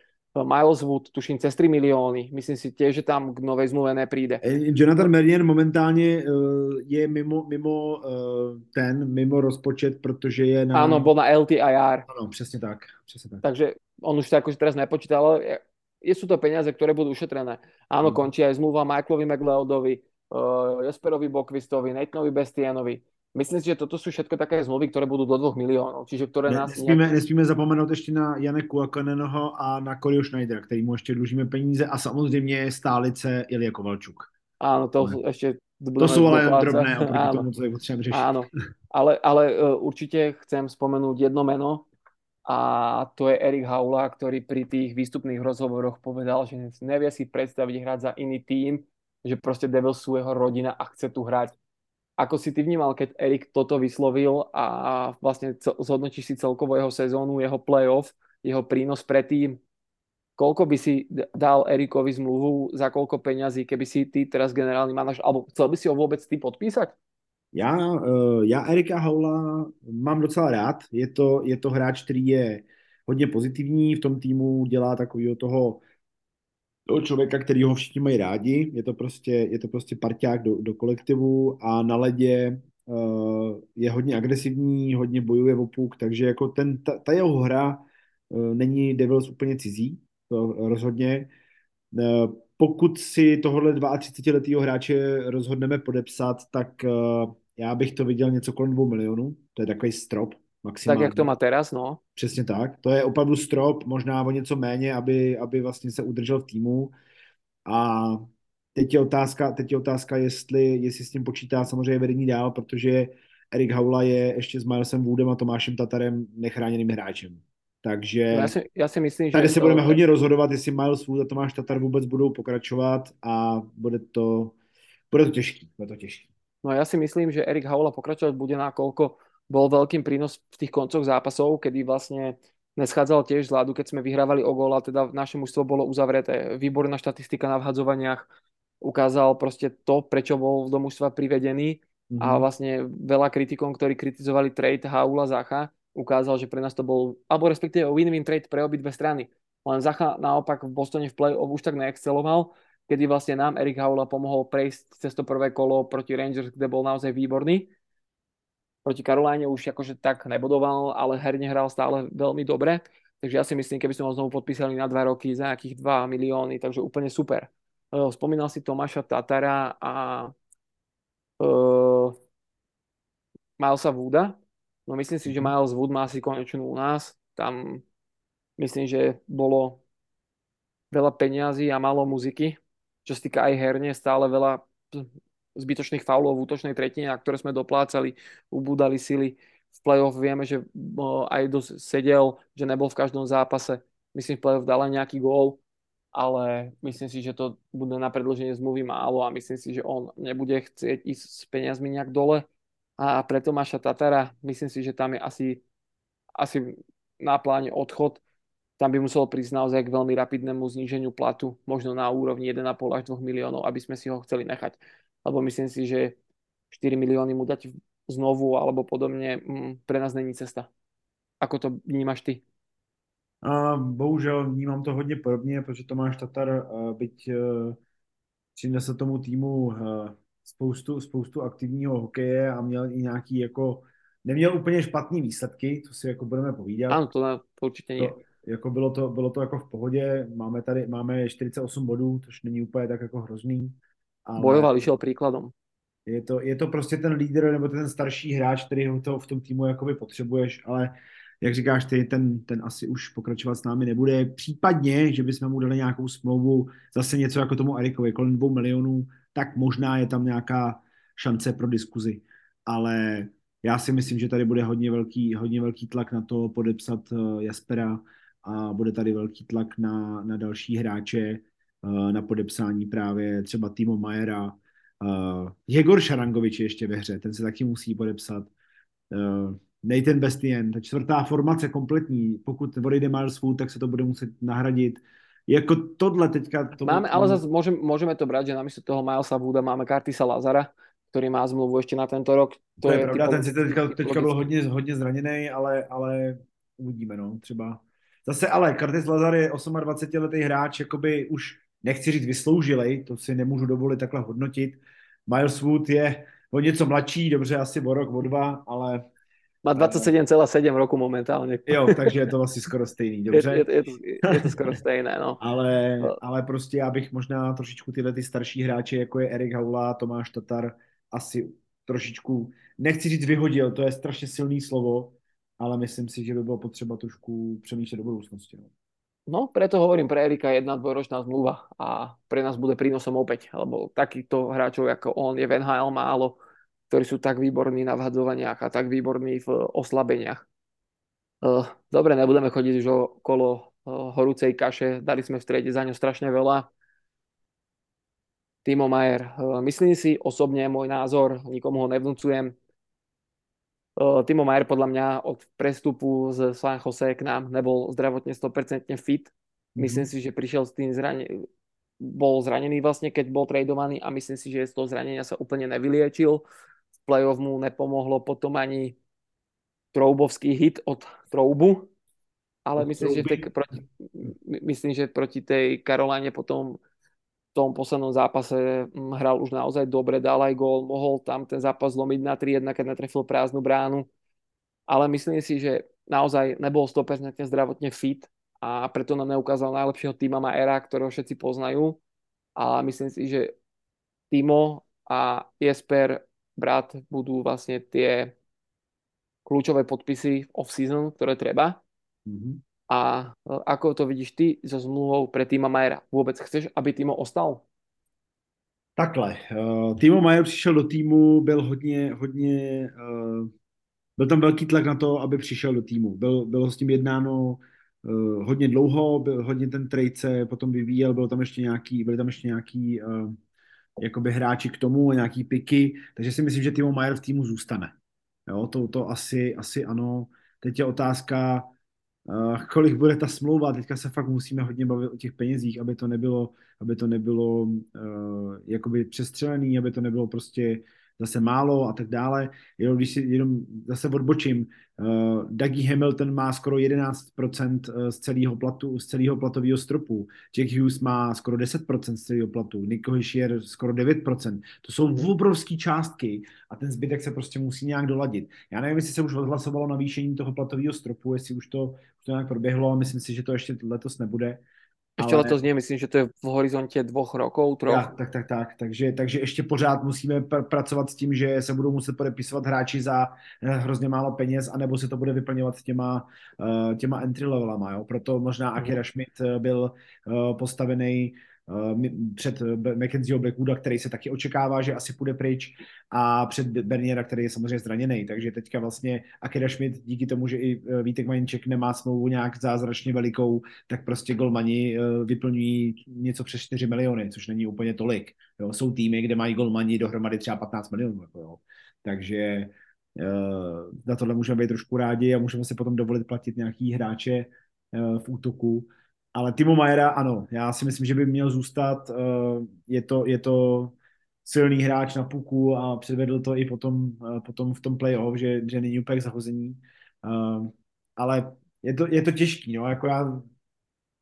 [SPEAKER 2] Miles Wood, tuším, cez 3 milióny. Myslím si tiež, že tam k novej zmluve nepríde.
[SPEAKER 3] Jonathan Bernier momentálně uh, je mimo, mimo uh, ten, mimo rozpočet, protože je na...
[SPEAKER 2] Áno, bol na LTIR.
[SPEAKER 3] Áno, přesně tak. Přesně tak.
[SPEAKER 2] Takže on už sa akože teraz nepočíta, ale je, sú to peniaze, ktoré budú ušetrené. Áno, mm. končí aj zmluva Michaelovi McLeodovi, uh, Jesperovi Bokvistovi, Natanovi Bestianovi. Myslím si, že toto sú všetko také zmluvy, ktoré budú do 2 miliónov, čiže ktoré ne, nás...
[SPEAKER 3] Nesmíme, nejak... nesmíme zapomenout ještě na Jane Kuakanenoho a na Korio Schneidera, kterýmu ještě dlužíme peníze a samozřejmě stálice Ilja Kovalčuk.
[SPEAKER 2] Áno, to ale. ešte...
[SPEAKER 3] To sú ale drobné oproti tomu, co je potřeba řešit.
[SPEAKER 2] Áno, ale, ale uh, určite chcem spomenúť jedno meno, a to je Erik Haula, ktorý pri tých výstupných rozhovoroch povedal, že nevie si predstaviť hrať za iný tým, že proste Devils sú jeho rodina a chce tu hrať. Ako si ty vnímal, keď Erik toto vyslovil a vlastne zhodnotíš si celkovo jeho sezónu, jeho playoff, jeho prínos pre tým, koľko by si dal Erikovi zmluvu, za koľko peňazí, keby si ty teraz generálny manaž, alebo chcel by si ho vôbec ty podpísať?
[SPEAKER 3] Já, eh, já Erika Haula mám docela rád. Je to, je to hráč, který je hodně pozitivní v tom týmu, dělá takového toho toho člověka, který ho všichni mají rádi, je to prostě, je to prostě parťák do, do kolektivu a na ledě uh, je hodně agresivní, hodně bojuje o puk, takže jako ten, ta, ta jeho hra uh, není Devils úplně cizí, to rozhodně. Uh, pokud si tohohle 32-letého hráče rozhodneme podepsat, tak uh, já bych to viděl něco kolem 2 milionů, to je takový strop maximálně.
[SPEAKER 2] Tak jak to má teraz, no.
[SPEAKER 3] Přesně tak, to je opravdu strop, možná o něco méně, aby, aby vlastně se udržel v týmu a teď je otázka, teď je otázka jestli, jestli s tím počítá samozřejmě vedení dál, protože Erik Haula je ještě s Milesem Woodem a Tomášem Tatarem nechráněným hráčem. Takže
[SPEAKER 2] já, si, já si myslím,
[SPEAKER 3] tady
[SPEAKER 2] že
[SPEAKER 3] se to... budeme hodně rozhodovat, jestli Miles Wood a Tomáš Tatar vůbec budou pokračovat a bude to, bude to těžký. Bude to těžký.
[SPEAKER 2] No ja si myslím, že Erik Haula pokračovať bude, nakoľko bol veľkým prínos v tých koncoch zápasov, kedy vlastne neschádzal tiež z ľadu, keď sme vyhrávali o gól a teda naše mužstvo bolo uzavreté. Výborná štatistika na vhadzovaniach, ukázal proste to, prečo bol do mužstva privedený mm-hmm. a mhm. vlastne veľa kritikom, ktorí kritizovali trade Haula Zacha, ukázal, že pre nás to bol, alebo respektíve win-win trade pre obidve strany. Len Zacha naopak v Bostone v play-off už tak neexceloval, kedy vlastne nám Erik Haula pomohol prejsť cez to prvé kolo proti Rangers, kde bol naozaj výborný. Proti Karoláne už akože tak nebodoval, ale herne hral stále veľmi dobre. Takže ja si myslím, keby sme ho znovu podpísali na dva roky za nejakých 2 milióny, takže úplne super. Spomínal si Tomáša Tatara a uh, Milesa Wooda. No myslím si, že mhm. Miles Wood má si konečnú u nás. Tam myslím, že bolo veľa peňazí a málo muziky čo sa týka aj herne, stále veľa zbytočných faulov v útočnej tretine, na ktoré sme doplácali, ubúdali sily. V play-off vieme, že aj dosť sedel, že nebol v každom zápase. Myslím, v play-off dal aj nejaký gól, ale myslím si, že to bude na predlženie zmluvy málo a myslím si, že on nebude chcieť ísť s peniazmi nejak dole. A preto Maša Tatara, myslím si, že tam je asi, asi na pláne odchod tam by muselo prísť naozaj k veľmi rapidnému zníženiu platu, možno na úrovni 1,5 až 2 miliónov, aby sme si ho chceli nechať. Lebo myslím si, že 4 milióny mu dať znovu alebo podobne mm, pre nás není cesta. Ako to vnímaš ty?
[SPEAKER 3] A bohužel vnímám to hodně podobně, protože Tomáš Tatar, eh, byť eh, přinesl tomu týmu eh, spoustu, spoustu aktivního hokeje a měl i nějaký jako, neměl úplně špatný výsledky, to si jako budeme povídat.
[SPEAKER 2] Ano, to, ne, to určitě nie.
[SPEAKER 3] To, jako bylo to, bylo to jako v pohodě, máme tady, máme 48 bodů, což není úplně tak jako hrozný.
[SPEAKER 2] Ale Bojoval, šel příkladem.
[SPEAKER 3] Je to, je to prostě ten lídr nebo ten starší hráč, který to v tom týmu jakoby potřebuješ, ale jak říkáš ty, ten, ten asi už pokračovat s námi nebude. Případně, že bychom mu dali nějakou smlouvu, zase něco jako tomu Erikovi, kolem dvou milionů, tak možná je tam nějaká šance pro diskuzi. Ale já si myslím, že tady bude hodně velký, hodně velký tlak na to podepsat eh, Jaspera, a bude tady velký tlak na, na další hráče, na podepsání právě třeba Timo Majera. Uh, Jegor Šarangovič je ještě ve hře, ten se taky musí podepsat. Uh, Nathan Bestien, ta čtvrtá formace kompletní, pokud odejde Miles Wood, tak se to bude muset nahradit. Jako tohle teďka... To
[SPEAKER 2] máme, ale zase môžeme, môžeme to brať, že namiesto toho Milesa Wooda máme Kartisa Lazara, ktorý má zmluvu ešte na tento rok.
[SPEAKER 3] To, to je, je pravda, ten si teďka, teďka byl hodně, hodně zraněný, ale, ale uvidíme, no, třeba Zase ale Curtis Lazar je 28-letý hráč, jakoby už nechci říct vysloužilej, to si nemůžu dovolit takhle hodnotit. Miles Wood je o něco mladší, dobře, asi o rok, o dva, ale...
[SPEAKER 2] Má 27,7 roku momentálně.
[SPEAKER 3] Jo, takže je to asi skoro stejný, dobře?
[SPEAKER 2] Je, je, je, to, je to skoro stejné, no.
[SPEAKER 3] ale, ale prostě já bych možná trošičku tyhle ty starší hráče, jako je Erik Haula, Tomáš Tatar, asi trošičku, nechci říct vyhodil, to je strašně silný slovo, ale myslím si, že by bylo potřeba trošku přemýšlet do budoucnosti. No.
[SPEAKER 2] No, preto hovorím, pre Erika je jedna dvojročná zmluva a pre nás bude prínosom opäť, lebo takýchto hráčov ako on je v NHL málo, ktorí sú tak výborní na vhadzovaniach a tak výborní v oslabeniach. Eh, dobre, nebudeme chodiť už okolo eh, horúcej kaše, dali sme v strede za ňo strašne veľa. Timo Majer, eh, myslím si osobne, môj názor, nikomu ho nevnúcujem, Timo Majer podľa mňa od prestupu z San Jose k nám nebol zdravotne 100% fit. Mm-hmm. Myslím si, že prišiel s tým zranením, bol zranený vlastne, keď bol tradovaný a myslím si, že z toho zranenia sa úplne nevyliečil. V play-off mu nepomohlo potom ani troubovský hit od Troubu, ale myslím, že tej, proti, myslím, že proti tej Karoláne potom tom poslednom zápase hm, hral už naozaj dobre, dal aj gól, mohol tam ten zápas zlomiť na 3-1, keď netrefil prázdnu bránu, ale myslím si, že naozaj nebol 100% zdravotne fit a preto nám neukázal najlepšieho týma Maera, ktorého všetci poznajú a myslím si, že Timo a Jesper brat budú vlastne tie kľúčové podpisy off-season, ktoré treba. Mm-hmm. A e, ako to vidíš ty so zmluvou pre Týma Majera? Vůbec chceš, aby Týmo ostal?
[SPEAKER 3] Takhle. Uh, Timo Majer přišel do týmu, byl hodně, hodně, uh, byl tam velký tlak na to, aby přišel do týmu. Byl, bylo s tím jednáno hodně dlouho, byl hodně ten trade se potom vyvíjel, bylo tam ještě nějaký, byly tam ještě nějaký jakoby hráči k tomu, nějaký piky, takže si myslím, že Timo Majer v týmu zůstane. Jo, to, to asi, asi ano. Teď je otázka, Uh, kolik bude ta smlouva, teďka se fakt musíme hodně bavit o těch penězích, aby to nebylo, aby to nebylo uh, jakoby přestřelený, aby to nebylo prostě zase málo a tak dále. Jenom když si jenom zase odbočím, uh, Dougie Hamilton má skoro 11% eh, z celého platu, z celého platového stropu. Jack Hughes má skoro 10% z celého platu. Nico Hischier skoro 9%. To jsou mm. obrovské částky a ten zbytek se prostě musí nějak doladit. Já nevím, jestli se už odhlasovalo navýšení toho platového stropu, jestli už to, už to nějak proběhlo, myslím si, že to ještě letos nebude.
[SPEAKER 2] Ještě ale... letos nie, myslím, že to je v horizontě dvoch rokov, troch.
[SPEAKER 3] Ja, tak, tak, tak. Takže, takže ještě pořád musíme pr- pracovat s tím, že se budou muset podepisovat hráči za eh, hrozně málo peněz, anebo se to bude vyplňovat těma, uh, těma entry levelama. Jo? Proto možná Akira Schmidt eh, byl postavený Eh, před Mackenzieho Blackwooda, který se taky očekává, že asi půjde pryč a před Berniera, který je samozřejmě zraněný. Takže teďka vlastně Akira Schmidt díky tomu, že i eh, Vítek Maninček nemá smlouvu nějak zázračně velikou, tak prostě golmani eh, vyplňují něco přes 4 miliony, což není úplně tolik. Jo. Jsou týmy, kde mají golmani dohromady třeba 15 milionů. Jako jo. Takže na tohle můžeme být trošku rádi a můžeme si potom dovolit platit nějaký hráče v útoku ale Timo Majera, ano, já si myslím, že by měl zůstat. Eh, je to, je to silný hráč na puku a předvedl to i potom, eh, potom v tom playoff, že, že není úplně zahození. Eh, ale je to, je to těžký, no, jako já,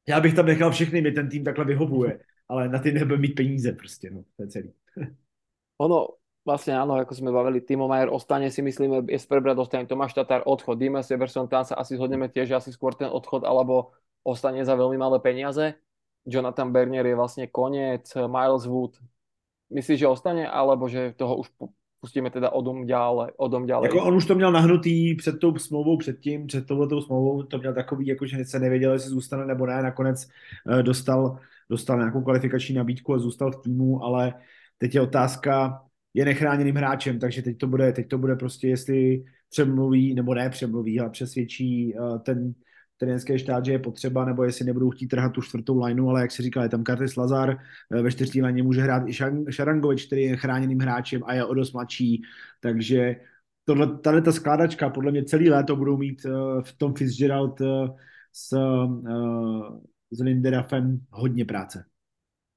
[SPEAKER 3] já bych tam nechal všechny, mi ten tým takhle vyhovuje, ale na ty nebude mít peníze prostě, no, to je celý.
[SPEAKER 2] ono, vlastne áno, ako sme bavili, Timo Majer ostane si myslíme, Jesper Brad ostane, Tomáš Tatar odchod, Dimas Severson, tam sa asi zhodneme tiež, asi skôr ten odchod, alebo ostane za veľmi malé peniaze. Jonathan Bernier je vlastne koniec, Miles Wood. Myslíš, že ostane, alebo že toho už pustíme teda o dom ďalej? O dom ďalej?
[SPEAKER 3] Jako on už to měl nahnutý před tou smlouvou předtím, před touhletou smlouvou, to měl takový, jako že se nevěděl, jestli zůstane nebo ne, nakonec eh, dostal, dostal nějakou kvalifikační nabídku a zůstal v týmu, ale teď je otázka, je nechráněným hráčem, takže teď to bude, teď to bude prostě, jestli přemluví, nebo ne přemluví, ale přesvědčí uh, ten trenerský štát, že je potřeba, nebo jestli nebudou chtít trhat tu čtvrtou lineu, ale jak si říkal, je tam Curtis Lazar, eh, ve čtvrtý lině může hrát i Šarangovič, který je chráněným hráčem a je o dost mladší, takže tohle, tahle ta skládačka, podle mě celý léto budou mít uh, v tom Fitzgerald uh, s, uh, s Linderafem hodně práce.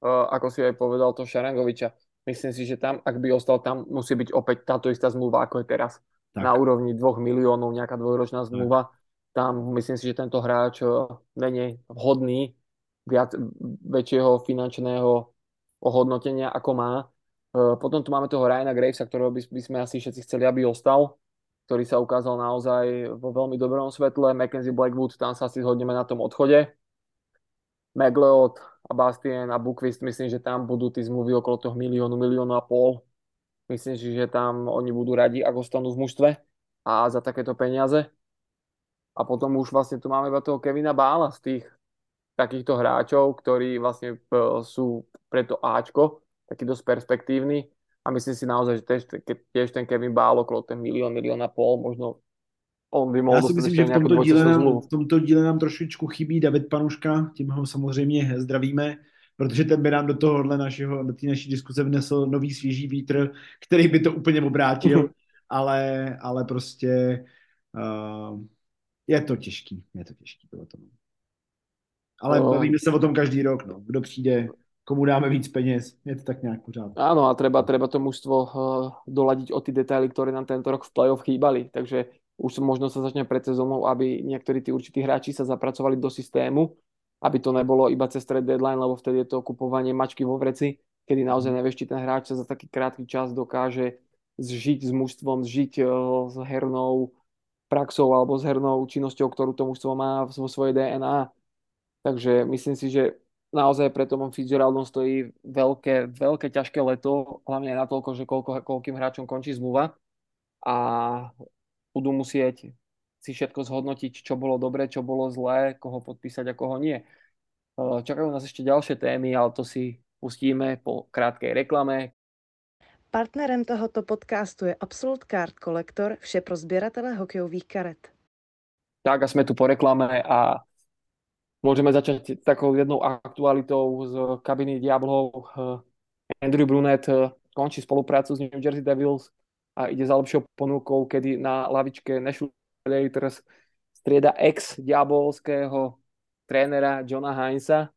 [SPEAKER 2] Uh, ako si aj povedal to Šarangoviča, myslím si, že tam, ak by ostal tam, musí byť opäť táto istá zmluva, ako je teraz. Tak. Na úrovni dvoch miliónov, nejaká dvojročná zmluva. Tam myslím si, že tento hráč eh, není vhodný viac, väčšieho finančného ohodnotenia, ako má. Eh, potom tu máme toho Ryana Gravesa, ktorého by, by sme asi všetci chceli, aby ostal, ktorý sa ukázal naozaj vo veľmi dobrom svetle. Mackenzie Blackwood, tam sa asi zhodneme na tom odchode. Megleod a Bastien a Bukvist, myslím, že tam budú tí zmluvy okolo toho miliónu, miliónu a pol. Myslím si, že tam oni budú radi, ak ostanú v mužstve a za takéto peniaze. A potom už vlastne tu máme iba toho Kevina Bála z tých takýchto hráčov, ktorí vlastne e, sú pre to Ačko, taký dosť perspektívny. A myslím si naozaj, že tiež, tiež ten Kevin Bál okolo ten milión, milión a pol, možno on by mohl
[SPEAKER 3] Já si myslím, že v tomto, díle nám, v tomto díle nám trošičku chybí David Panuška, tím ho samozřejmě zdravíme, protože ten by nám do tohohle našeho, do té naší diskuze vnesl nový svěží vítr, který by to úplně obrátil, ale, ale prostě uh, je to těžký, je to těžký bylo to. Ale no. bavíme se o tom každý rok, no. Kdo přijde, komu dáme víc peněz, je to tak nějak pořád.
[SPEAKER 2] Áno, a treba, treba to mužstvo uh, doladiť o ty detaily, ktoré nám tento rok v play-off chýbali. Takže už možno sa začne pred sezónou, aby niektorí tí určití hráči sa zapracovali do systému aby to nebolo iba cez trade deadline, lebo vtedy je to kupovanie mačky vo vreci, kedy naozaj
[SPEAKER 3] Mhm.
[SPEAKER 2] nevieš, či ten hráč sa za taký krátky čas dokáže zžiť s mužstvom, zžiť eh, s hernou praxou alebo s hernou činnosťou, ktorú to mužstvo má vo svojej DNA. Takže myslím si, že naozaj pre Tomom Fitzgeraldom stojí veľké, veľké ťažké leto, hlavne aj natoľko, že koľko, koľkým hráčom končí zmluva a budú musieť si všetko zhodnotiť, čo bolo dobre, čo bolo zlé, koho podpísať a koho nie. Čakajú nás ešte ďalšie témy, ale to si pustíme po krátkej reklame.
[SPEAKER 1] Partnerem tohoto podcastu je Absolut Card Collector, vše pro sběratele hokejových karet.
[SPEAKER 2] Tak a sme tu po reklame a môžeme začať takou jednou aktualitou z kabiny Diablov. Andrew Brunet eh, končí spoluprácu s New Jersey Devils a ide za lepšou ponukou, kedy na lavičke Nashville Predators strieda ex-diabolského trénera Johna Heinza.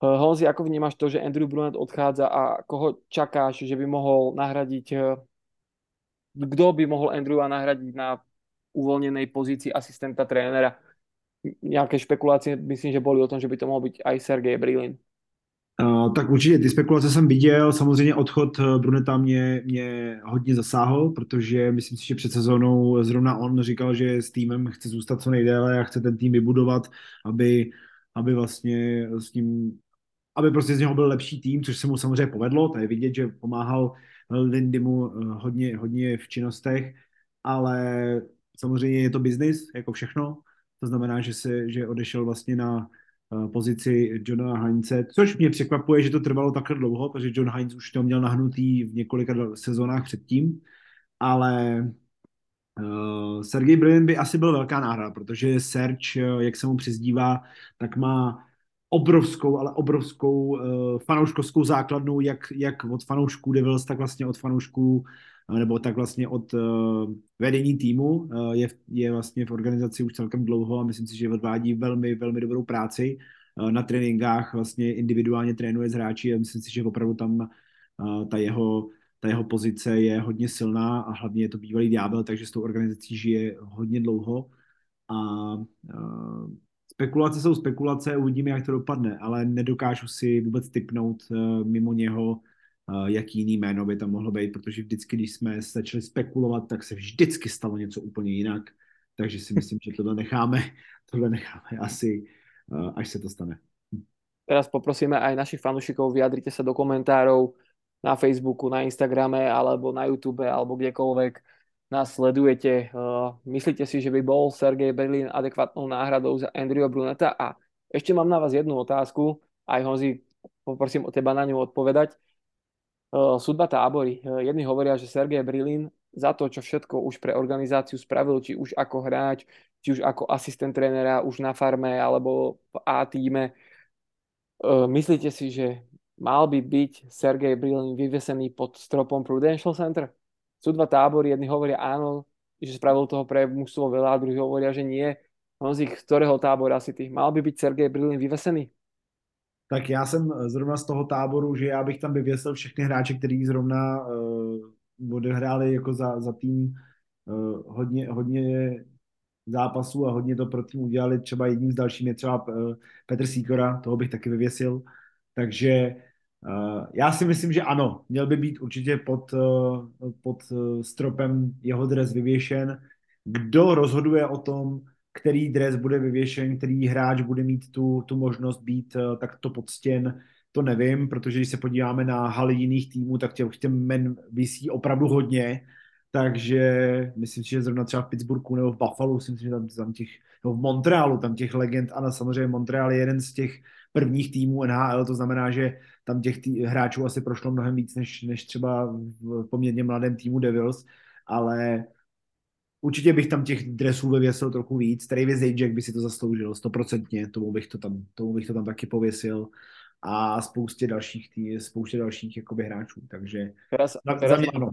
[SPEAKER 2] Eh, Honzi, ako vnímaš to, že Andrew Brunet odchádza a koho čakáš, že by mohol nahradiť, eh, kto by mohol Andrewa nahradiť na uvoľnenej pozícii asistenta trénera? Nějaké špekulace, myslím, že boli o tom, že by to mohl být aj Sergej Brilin.
[SPEAKER 3] Uh, tak určitě ty spekulace jsem viděl, samozřejmě odchod eh, Bruneta mě, mě hodně zasáhl, protože myslím si, že před sezónou zrovna on říkal, že s týmem chce zůstat co nejdéle a chce ten tým vybudovat, aby, aby vlastně s tím, aby prostě z něho byl lepší tým, což se mu samozřejmě povedlo, to je vidět, že pomáhal Lindymu eh, hodně, hodně v činnostech, ale samozřejmě je to biznis, jako všechno, to znamená, že, se, že odešel vlastně na uh, pozici Johna Heinze, což mě překvapuje, že to trvalo takhle dlouho, protože John Heinz už to měl nahnutý v několika sezónách předtím, ale uh, Sergej Brilin by asi byl velká náhrada, protože Serge, jak se mu přizdívá, tak má obrovskou, ale obrovskou uh, fanouškovskou základnu, jak, jak od fanoušků Devils, tak vlastně od fanoušků nebo tak vlastně od uh, vedení týmu. Uh, je, je vlastně v organizaci už celkem dlouho a myslím si, že odvádí velmi, velmi dobrou práci. Uh, na tréninkách vlastně individuálně trénuje s hráči a myslím si, že opravdu tam uh, ta jeho ta jeho pozice je hodně silná a hlavně je to bývalý ďábel, takže s tou organizací žije hodně dlouho a uh, spekulace jsou spekulace, uvidíme, jak to dopadne, ale nedokážu si vůbec typnout uh, mimo něho uh, jaký jiný jméno by tam mohlo být, protože vždycky, když jsme začali spekulovat, tak se vždycky stalo něco úplně jinak, takže si myslím, že tohle necháme, tohle necháme asi, uh, až se to stane.
[SPEAKER 2] Teraz poprosíme aj našich fanúšikov, vyjadrite sa do komentárov na Facebooku, na Instagrame, alebo na YouTube, alebo kdekoľvek nás sledujete. Uh, myslíte si, že by bol Sergej Berlin adekvátnou náhradou za Andrew Bruneta? A ešte mám na vás jednu otázku, aj Honzi, poprosím o teba na ňu odpovedať. Sú dva tábory. Uh, jedni hovoria, že Sergej Brilin za to, čo všetko už pre organizáciu spravil, či už ako hráč, či už ako asistent trénera, už na farme, alebo v A týme, myslíte si, že mal by byť Sergej Brilin vyvesený pod stropom Prudential Center? Sú dva tábory, jedni hovoria áno, že spravil toho pre mužstvo veľa, druhí hovoria, že nie. Honzi, ktorého tábora si ty? Mal by byť Sergej Brilin vyvesený?
[SPEAKER 3] Tak já jsem zrovna z toho táboru, že já bych tam vyvěsil všechny hráče, kteří zrovna uh, odehráli jako za, za tým uh, hodně, hodně zápasů a hodně to pro tým udělali. Třeba jedním z dalším je třeba uh, Petr Sýkora, toho bych taky vyvěsil. Takže já si myslím, že ano, měl by být určitě pod, uh, pod uh, stropem jeho dres vyvěšen. Kdo rozhoduje o tom, který dres bude vyvěšen, který hráč bude mít tu, tu možnost být takto podstěn, to nevím, protože když se podíváme na haly jiných týmů, tak těch, těch men vysí opravdu hodně, takže myslím si, že zrovna třeba v Pittsburghu nebo v Buffalo, si myslím, že tam, tam těch, no v Montrealu, tam těch legend, ano, samozřejmě Montreal je jeden z těch prvních týmů NHL, to znamená, že tam těch tý, hráčů asi prošlo mnohem víc, než, než třeba v poměrně mladém týmu Devils, ale určitě bych tam těch dresů vyvěsil trochu víc. Travis Zajac by si to zasloužil, stoprocentně, tomu bych to tam, tomu bych to tam taky pověsil a spoustě dalších, tý, spoustě dalších jakoby hráčů, takže
[SPEAKER 2] teraz,
[SPEAKER 3] za,
[SPEAKER 2] teraz,
[SPEAKER 3] za mě ano.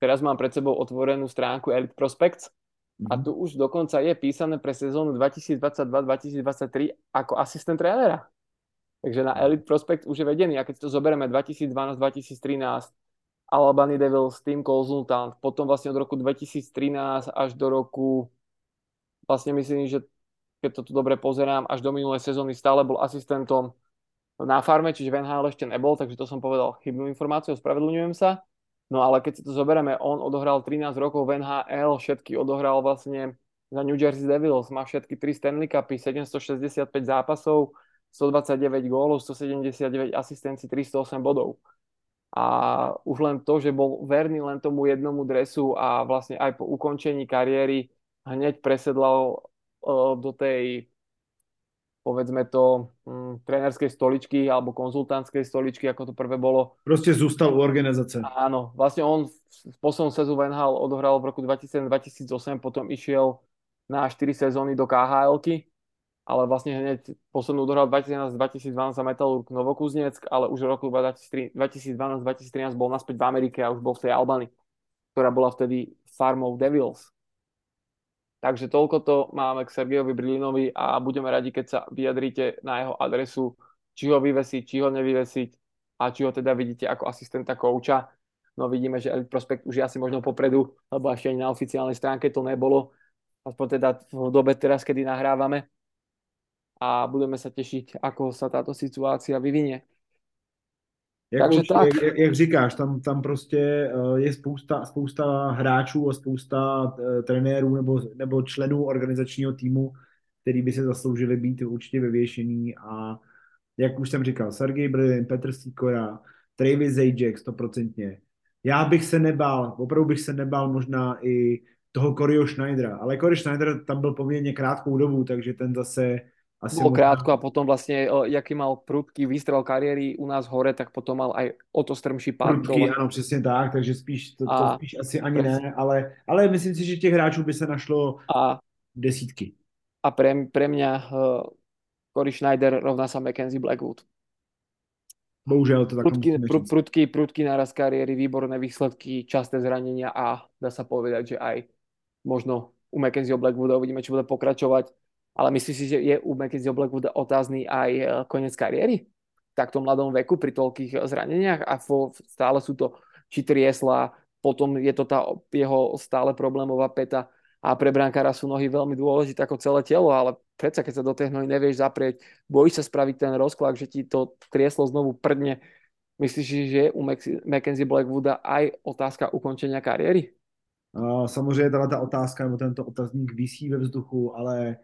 [SPEAKER 2] Teraz mám pred sebou otvorenú stránku Elite Prospects a tu už dokonca je písané pre sezónu 2022-2023 ako asistent trénera. Takže na Elite Prospect už je vedený. A keď to zoberieme 2012-2013, Albany Devils, Team Consultant, potom vlastne od roku 2013 až do roku, vlastne myslím, že keď to tu dobre pozerám, až do minulej sezóny stále bol asistentom na farme, čiže v NHL ešte nebol, takže to som povedal chybnú informáciu, spravedlňujem sa. No ale keď si to zoberieme, on odohral 13 rokov v NHL, všetky odohral vlastne za New Jersey Devils, má všetky 3 Stanley Cupy, 765 zápasov, 129 gólov, 179 asistencií, 308 bodov. A už len to, že bol verný len tomu jednomu dresu a vlastne aj po ukončení kariéry hneď presedlal uh, do tej povedzme to hm, trénerskej stoličky alebo konzultantskej stoličky, ako to prvé bolo.
[SPEAKER 3] Proste zústal u organizace.
[SPEAKER 2] Áno, vlastne on v poslednom sezónu NHL odohral v roku 2007-2008, potom išiel na 4 sezóny do khl ale vlastne hneď poslednú odohral 2011-2012 za Metalurg Novokuzneck, ale už v roku 2012-2013 bol naspäť v Amerike a už bol v tej Albany, ktorá bola vtedy farmou Devils. Takže toľko to máme k Sergejovi Brilinovi a budeme radi, keď sa vyjadríte na jeho adresu, či ho vyvesiť, či ho nevyvesiť a či ho teda vidíte ako asistenta kouča. No vidíme, že Elite Prospect už je asi možno popredu, lebo ešte ani na oficiálnej stránke to nebolo. Aspoň teda v dobe teraz, kedy nahrávame. A budeme sa tešiť, ako sa táto situácia vyvinie.
[SPEAKER 3] Jak, Takže určitě, tak. Jak, jak říkáš, tam, tam prostě uh, je spousta, spousta hráčů a spousta uh, trenérů nebo, nebo členů organizačního týmu, který by se zasloužili být určitě vyvěšený a jak už jsem říkal, Sergej Brilin, Petr Sikora, Travis Zajac, stoprocentně. Já bych se nebál, opravdu bych se nebál možná i toho Coreyho Schneidera, ale Corey Schneider tam byl poměrně krátkou dobu, takže ten zase
[SPEAKER 2] asi Bolo krátko a potom vlastne, jaký mal prudký výstrel kariéry u nás hore, tak potom mal aj o to strmší pád.
[SPEAKER 3] Prudký, ano, přesně tak, takže spíš to, to spíš asi ani pres... ne, ale, ale myslím si, že těch hráčů by se našlo a, desítky.
[SPEAKER 2] A pre, pre mňa uh, Cory Schneider rovná sa Mackenzie Blackwood.
[SPEAKER 3] Bohužel to tak
[SPEAKER 2] prudký, pr- prudký, prudký náraz kariéry, výborné výsledky, časté zranenia a dá sa povedať, že aj možno u Mackenzie Blackwooda uvidíme, či bude pokračovať ale myslíš si, že je u Mackenzie Blackwooda otázny aj e, koniec kariéry? V takto mladom veku pri toľkých zraneniach a stále sú to či triesla, potom je to tá jeho stále problémová peta a pre brankára sú nohy veľmi dôležité ako celé telo, ale predsa keď sa do tej nohy nevieš zaprieť, bojíš sa spraviť ten rozklad, že ti to trieslo znovu prdne. Myslíš, že je u Mackenzie Blackwooda aj otázka ukončenia kariéry?
[SPEAKER 3] Samozřejmě ta otázka nebo tento otazník vysí ve vzduchu, ale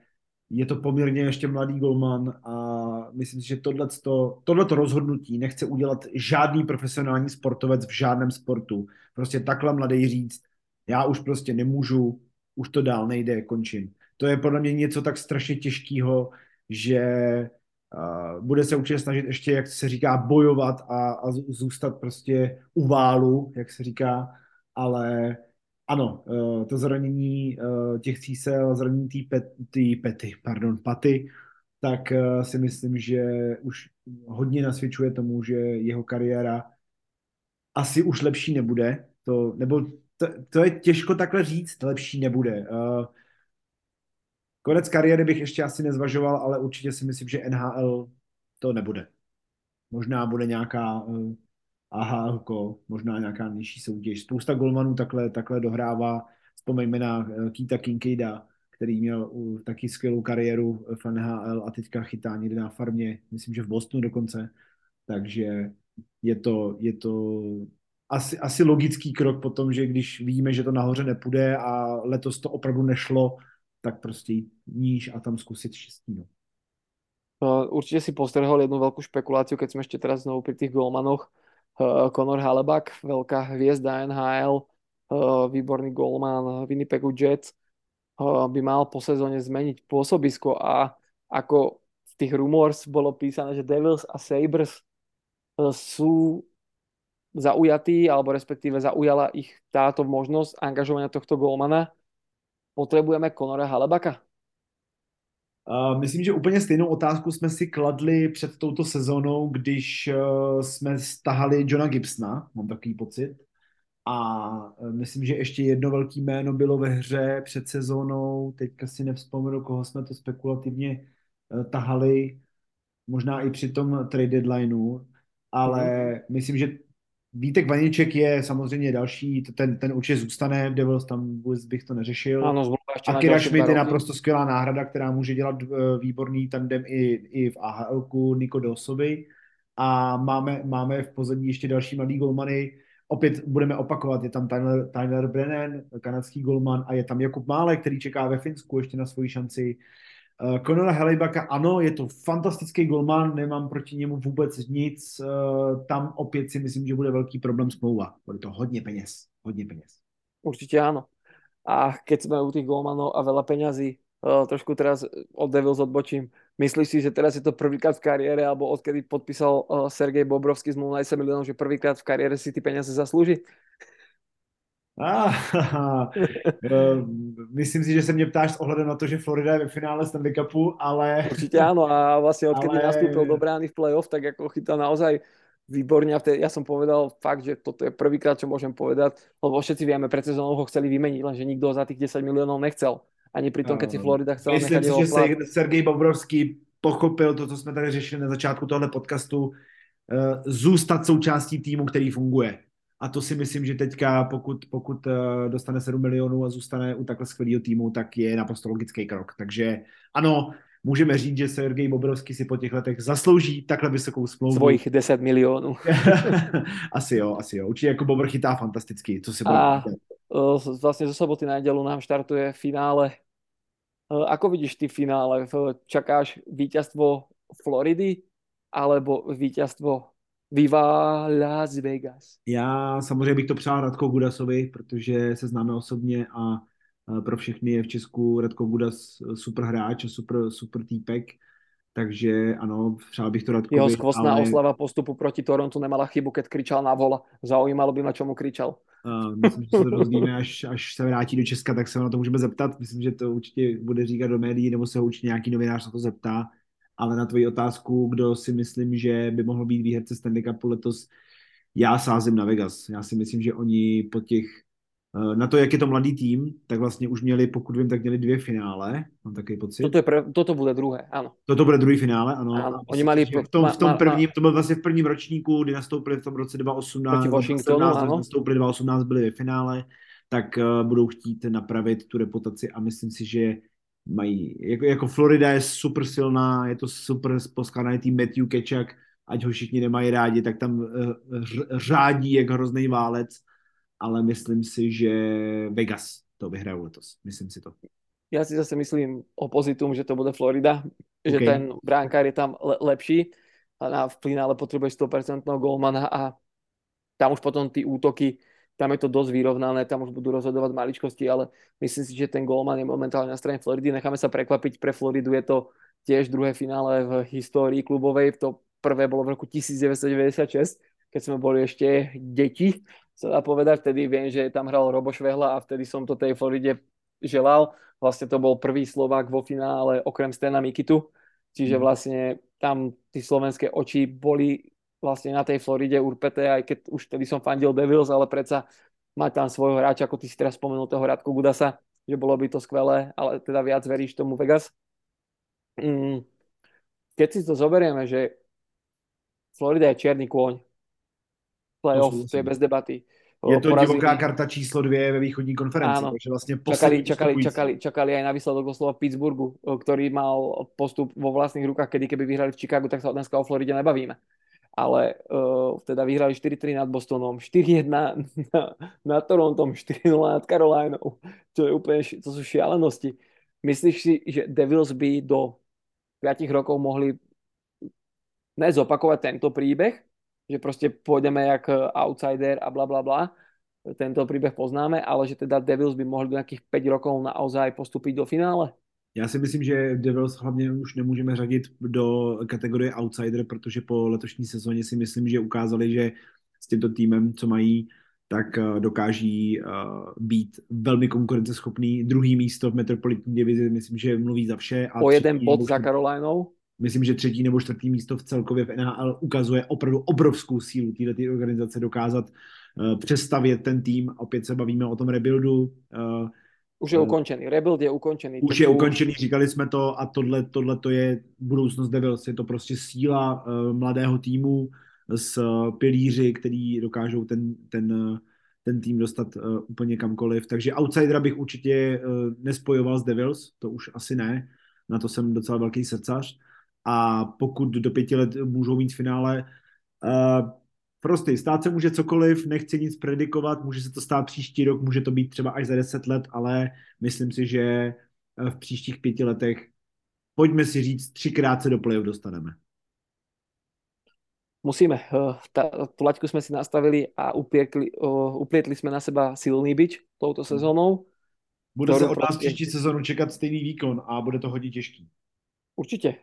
[SPEAKER 3] je to poměrně ještě mladý golman a myslím si, že tohleto, tohleto rozhodnutí nechce udělat žádný profesionální sportovec v žádném sportu. Prostě takhle mladý říct, já už prostě nemůžu, už to dál nejde, končím. To je podle mě něco tak strašně těžkého, že uh, bude se určitě snažit ještě, jak se říká, bojovat a, a zůstat prostě u válu, jak se říká, ale ano, eh, to zranění eh, těch císel, zranění té pet, pety, pardon, paty, tak eh, si myslím, že už hodně nasvědčuje tomu, že jeho kariéra asi už lepší nebude. To, nebo to, to je těžko takhle říct, lepší nebude. Konec kariéry bych ještě asi nezvažoval, ale určitě si myslím, že NHL to nebude. Možná bude nějaká AHL, možná nějaká nižší soutěž. Spousta golmanů takhle, takhle dohrává. Vzpomeňme na eh, Kita Kinkejda, který měl taky skvělou kariéru v NHL a teďka chytá někde na farmě, myslím, že v Bostonu dokonce. Takže je to, je to asi, asi logický krok po tom, že když víme, že to nahoře nepůjde a letos to opravdu nešlo, tak prostě jít níž a tam zkusit štěstí. No.
[SPEAKER 2] Určite si postrhol jednu veľkú špekuláciu, keď sme ešte teraz znovu pri tých golmanoch. Eh, Conor Halebak, veľká hviezda NHL, eh, výborný golman Winnipegu Jets, eh, by mal po sezóne zmeniť pôsobisko a ako v tých rumors bolo písané, že Devils a Sabres sú zaujatí, alebo respektíve zaujala ich táto možnosť angažovania tohto golmana. Potrebujeme Conora Halebaka?
[SPEAKER 3] Uh, myslím, že úplně stejnou otázku jsme si kladli před touto sezónou, když uh, jsme stahali Johna Gibsona, mám takový pocit. A uh, myslím, že ještě jedno velké jméno bylo ve hře před sezónou, teďka si nevzpomenu, koho jsme to spekulativně uh, tahali, možná i při tom trade deadlineu, ale mm. myslím, že Vítek Vaniček je samozřejmě další, ten, ten určitě zůstane v Devils, tam vůbec bych to neřešil.
[SPEAKER 2] Ano, zvolá
[SPEAKER 3] a Kira Schmidt je naprosto skvělá náhrada, která může dělat uh, výborný tandem i, i v AHL-ku Niko Dosovi. A máme, máme v pozadí ještě další mladý golmany. Opět budeme opakovat, je tam Tyler, Tyler Brennan, kanadský golman, a je tam Jakub Mále, který čeká ve Finsku ještě na svoji šanci. Uh, Conora Helibaka, ano, je to fantastický golman, nemám proti němu vůbec nic. Uh, tam opět si myslím, že bude velký problém smlouva. Bude to hodně peněz, hodně peněz.
[SPEAKER 2] Určitě ano. A keď sme u tých golmanov a veľa peňazí, uh, trošku teraz od Devils odbočím, myslíš si, že teraz je to prvýkrát v kariére, alebo odkedy podpísal uh, Sergej Bobrovský zmluvu na 10 miliónov, že prvýkrát v kariére si ty peniaze zaslúži?
[SPEAKER 3] Ah, myslím si, že se mě ptáš s ohledem na to, že Florida je ve finále Stanley Cupu, ale...
[SPEAKER 2] Určitě ano a vlastně odkedy ale... nastúpil do brány v playoff, tak jako chytá naozaj výborne a vtedy ja som povedal fakt, že toto je prvýkrát, čo môžem povedať, lebo všetci vieme, pred sezónou ho chceli vymeniť, lenže nikto za tých 10 miliónov nechcel. Ani pri tom, keď si Florida chcela
[SPEAKER 3] Myslím si, že. Sergej Bobrovský pochopil to, co jsme tady řešili na začátku tohle podcastu, uh, zůstat součástí týmu, který funguje. A to si myslím, že teďka, pokud, pokud uh, dostane 7 milionů a zůstane u takhle skvělého týmu, tak je naprosto logický krok. Takže ano, můžeme říct, že Sergej Bobrovský si po těch letech zaslouží takhle vysokou smlouvu.
[SPEAKER 2] Svojich 10 milionů.
[SPEAKER 3] asi jo, asi jo. Určitě jako Bobr chytá fantasticky. Co si
[SPEAKER 2] A vlastně zo soboty na nedělu nám štartuje finále. Ako vidíš ty finále? Čakáš víťazstvo Floridy alebo víťazstvo Viva Las Vegas?
[SPEAKER 3] Já samozřejmě bych to přál Radko Gudasovi, protože se známe osobně a pro všechny je v Česku Radko Budas super hráč a super, super týpek, takže ano, přál bych to Radkovi.
[SPEAKER 2] Jeho skvostná ale... oslava postupu proti Torontu nemala chybu, keď kričal na vola. Zaujímalo by ma, čemu kričal.
[SPEAKER 3] Uh, myslím, že se to dozvíme, až, až se vrátí do Česka, tak se na to můžeme zeptat. Myslím, že to určitě bude říkat do médií, nebo se ho určitě nějaký novinář na to zeptá. Ale na tvoji otázku, kdo si myslím, že by mohl být výherce Stanley Cupu letos, já sázím na Vegas. Já si myslím, že oni po těch na to, jak je to mladý tým, tak vlastně už měli, pokud vím, tak měli dvě finále, mám takový pocit.
[SPEAKER 2] Toto, je pre, toto bude druhé, ano.
[SPEAKER 3] Toto bude druhý finále, ano.
[SPEAKER 2] ano. Oni mali
[SPEAKER 3] v tom, v tom prvním, to byl vlastně v prvním ročníku, kdy nastoupili v tom roce 2018,
[SPEAKER 2] proti Washingtonu, 2017, ano.
[SPEAKER 3] nastoupili 2018, byli ve finále, tak uh, budou chtít napravit tu reputaci a myslím si, že mají, jako, jako Florida je super silná, je to super poskladaný tým Matthew Kečak, ať ho všichni nemají rádi, tak tam uh, řádí jak hrozný válec ale myslím si, že Vegas to vyhrajú letos. Myslím si to.
[SPEAKER 2] Ja si zase myslím opozitum, že to bude Florida, okay. že ten bránkár je tam le- lepší a na, v finále potrebuješ 100% golmana a tam už potom ty útoky, tam je to dosť vyrovnané, tam už budú rozhodovať maličkosti, ale myslím si, že ten golman je momentálne na strane Floridy. Necháme sa prekvapiť, pre Floridu je to tiež druhé finále v histórii klubovej, to prvé bolo v roku 1996, keď sme boli ešte deti sa dá povedať. Vtedy viem, že tam hral Robo Švehla a vtedy som to tej Floride želal. Vlastne to bol prvý Slovák vo finále okrem Stena Mikitu. Čiže vlastne tam tí slovenské oči boli vlastne na tej Floride urpeté, aj keď už vtedy som fandil Devils, ale predsa mať tam svojho hráča, ako ty si teraz spomenul toho Radku Gudasa, že bolo by to skvelé, ale teda viac veríš tomu Vegas. Mm. Keď si to zoberieme, že Florida je čierny kôň, playoff, to, je bez debaty.
[SPEAKER 3] Je to porazili. divoká karta číslo dvě ve východní konferenci. Áno. Takže vlastně
[SPEAKER 2] čakali, čakali, čakali, čakali aj na výsledok doslova v Pittsburghu, ktorý mal postup vo vlastných rukách, kedy keby vyhrali v Chicagu, tak sa dneska o Floride nebavíme. Ale uh, teda vyhrali 4-3 nad Bostonom, 4-1 na, nad Torontom, 4-0 nad Carolinou. To je úplne, to sú šialenosti. Myslíš si, že Devils by do 5 rokov mohli nezopakovať tento príbeh, že prostě pôjdeme jak eh, outsider a bla bla bla. Tento príbeh poznáme, ale že teda Devils by mohli do nějakých 5 rokov naozaj postupit do finále.
[SPEAKER 3] Já si myslím, že Devils hlavně už nemůžeme řadit do kategorie outsider, protože po letošní sezóně si myslím, že ukázali, že s tímto týmem, co mají, tak eh, dokáží uh, být velmi konkurenceschopný. Druhý místo v Metropolitní divizi, myslím, že mluví za vše.
[SPEAKER 2] A o jeden bod za Karolajnou?
[SPEAKER 3] Myslím, že třetí nebo čtvrtý místo v celkově v NHL ukazuje opravdu obrovskou sílu této organizace dokázat uh, přestavět ten tým. Opět se bavíme o tom rebuildu. Uh,
[SPEAKER 2] už je uh, ukončený. Rebuild je ukončený.
[SPEAKER 3] Už je ukončený, říkali jsme to a tohle, tohle to je budoucnost Devils. Je to prostě síla uh, mladého týmu s uh, pilíři, který dokážou ten, ten, uh, ten tým dostat uh, úplně kamkoliv. Takže outsidera bych určitě uh, nespojoval s Devils, to už asi ne, na to jsem docela velký srdcař. A pokud do pěti let můžou mít v finále, uh, prostě stát se může cokoliv, nechci nic predikovat, může se to stát příští rok, může to být třeba až za deset let, ale myslím si, že v příštích pěti letech pojďme si říct, třikrát se do play dostaneme.
[SPEAKER 2] Musíme. Ta, tu laťku jsme si nastavili a upiekli, uplietli jsme na seba silný bič touto hmm. sezónou.
[SPEAKER 3] Bude se od nás prostě... příští sezónu čekat stejný výkon a bude to hodně těžký.
[SPEAKER 2] Určitě.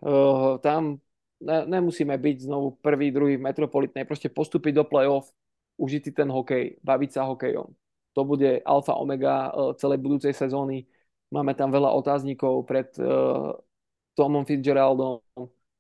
[SPEAKER 2] Tam ne, nemusíme byť znovu prvý, druhý v Metropolitnej, prostě postúpiť do play-off, užiť si ten hokej, baviť sa hokejom. To bude alfa omega celej budúcej sezóny. Máme tam veľa otáznikov pred uh, Tomom Fitzgeraldom,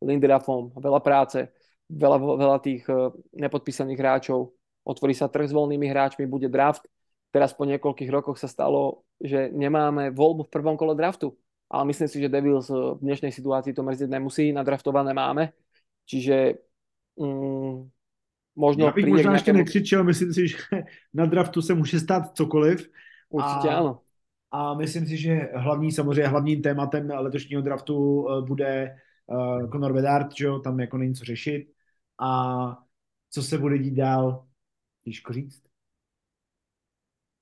[SPEAKER 2] Lindrafom, veľa práce, veľa, veľa tých uh, nepodpísaných hráčov. Otvorí sa trh s voľnými hráčmi, bude draft. Teraz po niekoľkých rokoch sa stalo, že nemáme voľbu v prvom kole draftu. Ale myslím si, že Devils v dnešnej situácii to mrzieť nemusí, nadraftované máme. Čiže mm, možno...
[SPEAKER 3] Já bych možná nějakému... ještě nekřičel, myslím si, že na draftu se může stát cokoliv.
[SPEAKER 2] Určitě a... ano.
[SPEAKER 3] A myslím si, že hlavní, samozřejmě hlavním tématem letošního draftu eh, bude uh, Conor Bedard, že jo, tam jako není co řešit. A co se bude dít dál, těžko říct.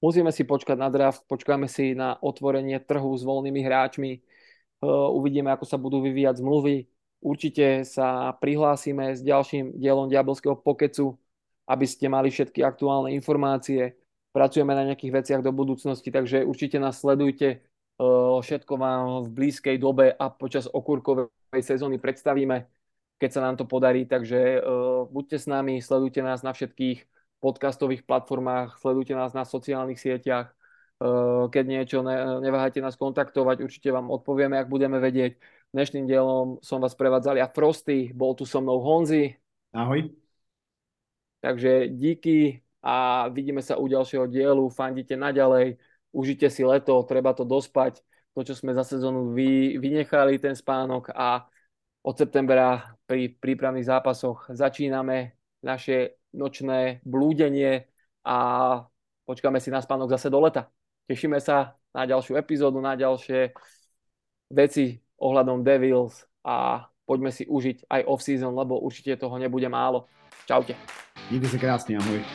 [SPEAKER 2] Musíme si počkať na draft, počkáme si na otvorenie trhu s voľnými hráčmi, uh, uvidíme, ako sa budú vyvíjať zmluvy. Určite sa prihlásime s ďalším dielom Diabelského pokecu, aby ste mali všetky aktuálne informácie pracujeme na nejakých veciach do budúcnosti, takže určite nás sledujte. Všetko vám v blízkej dobe a počas okurkovej sezóny predstavíme, keď sa nám to podarí. Takže buďte s nami, sledujte nás na všetkých podcastových platformách, sledujte nás na sociálnych sieťach. Keď niečo, neváhajte nás kontaktovať, určite vám odpovieme, ak budeme vedieť. Dnešným dielom som vás prevádzal ja Frosty, bol tu so mnou Honzi.
[SPEAKER 3] Ahoj.
[SPEAKER 2] Takže díky, a vidíme sa u ďalšieho dielu. Fandite naďalej, užite si leto, treba to dospať. To, čo sme za sezónu vy, vynechali, ten spánok a od septembra pri prípravných zápasoch začíname naše nočné blúdenie a počkáme si na spánok zase do leta. Tešíme sa na ďalšiu epizódu, na ďalšie veci ohľadom Devils a poďme si užiť aj off-season, lebo určite toho nebude málo. Čaute.
[SPEAKER 3] Díky se krásně, ahoj.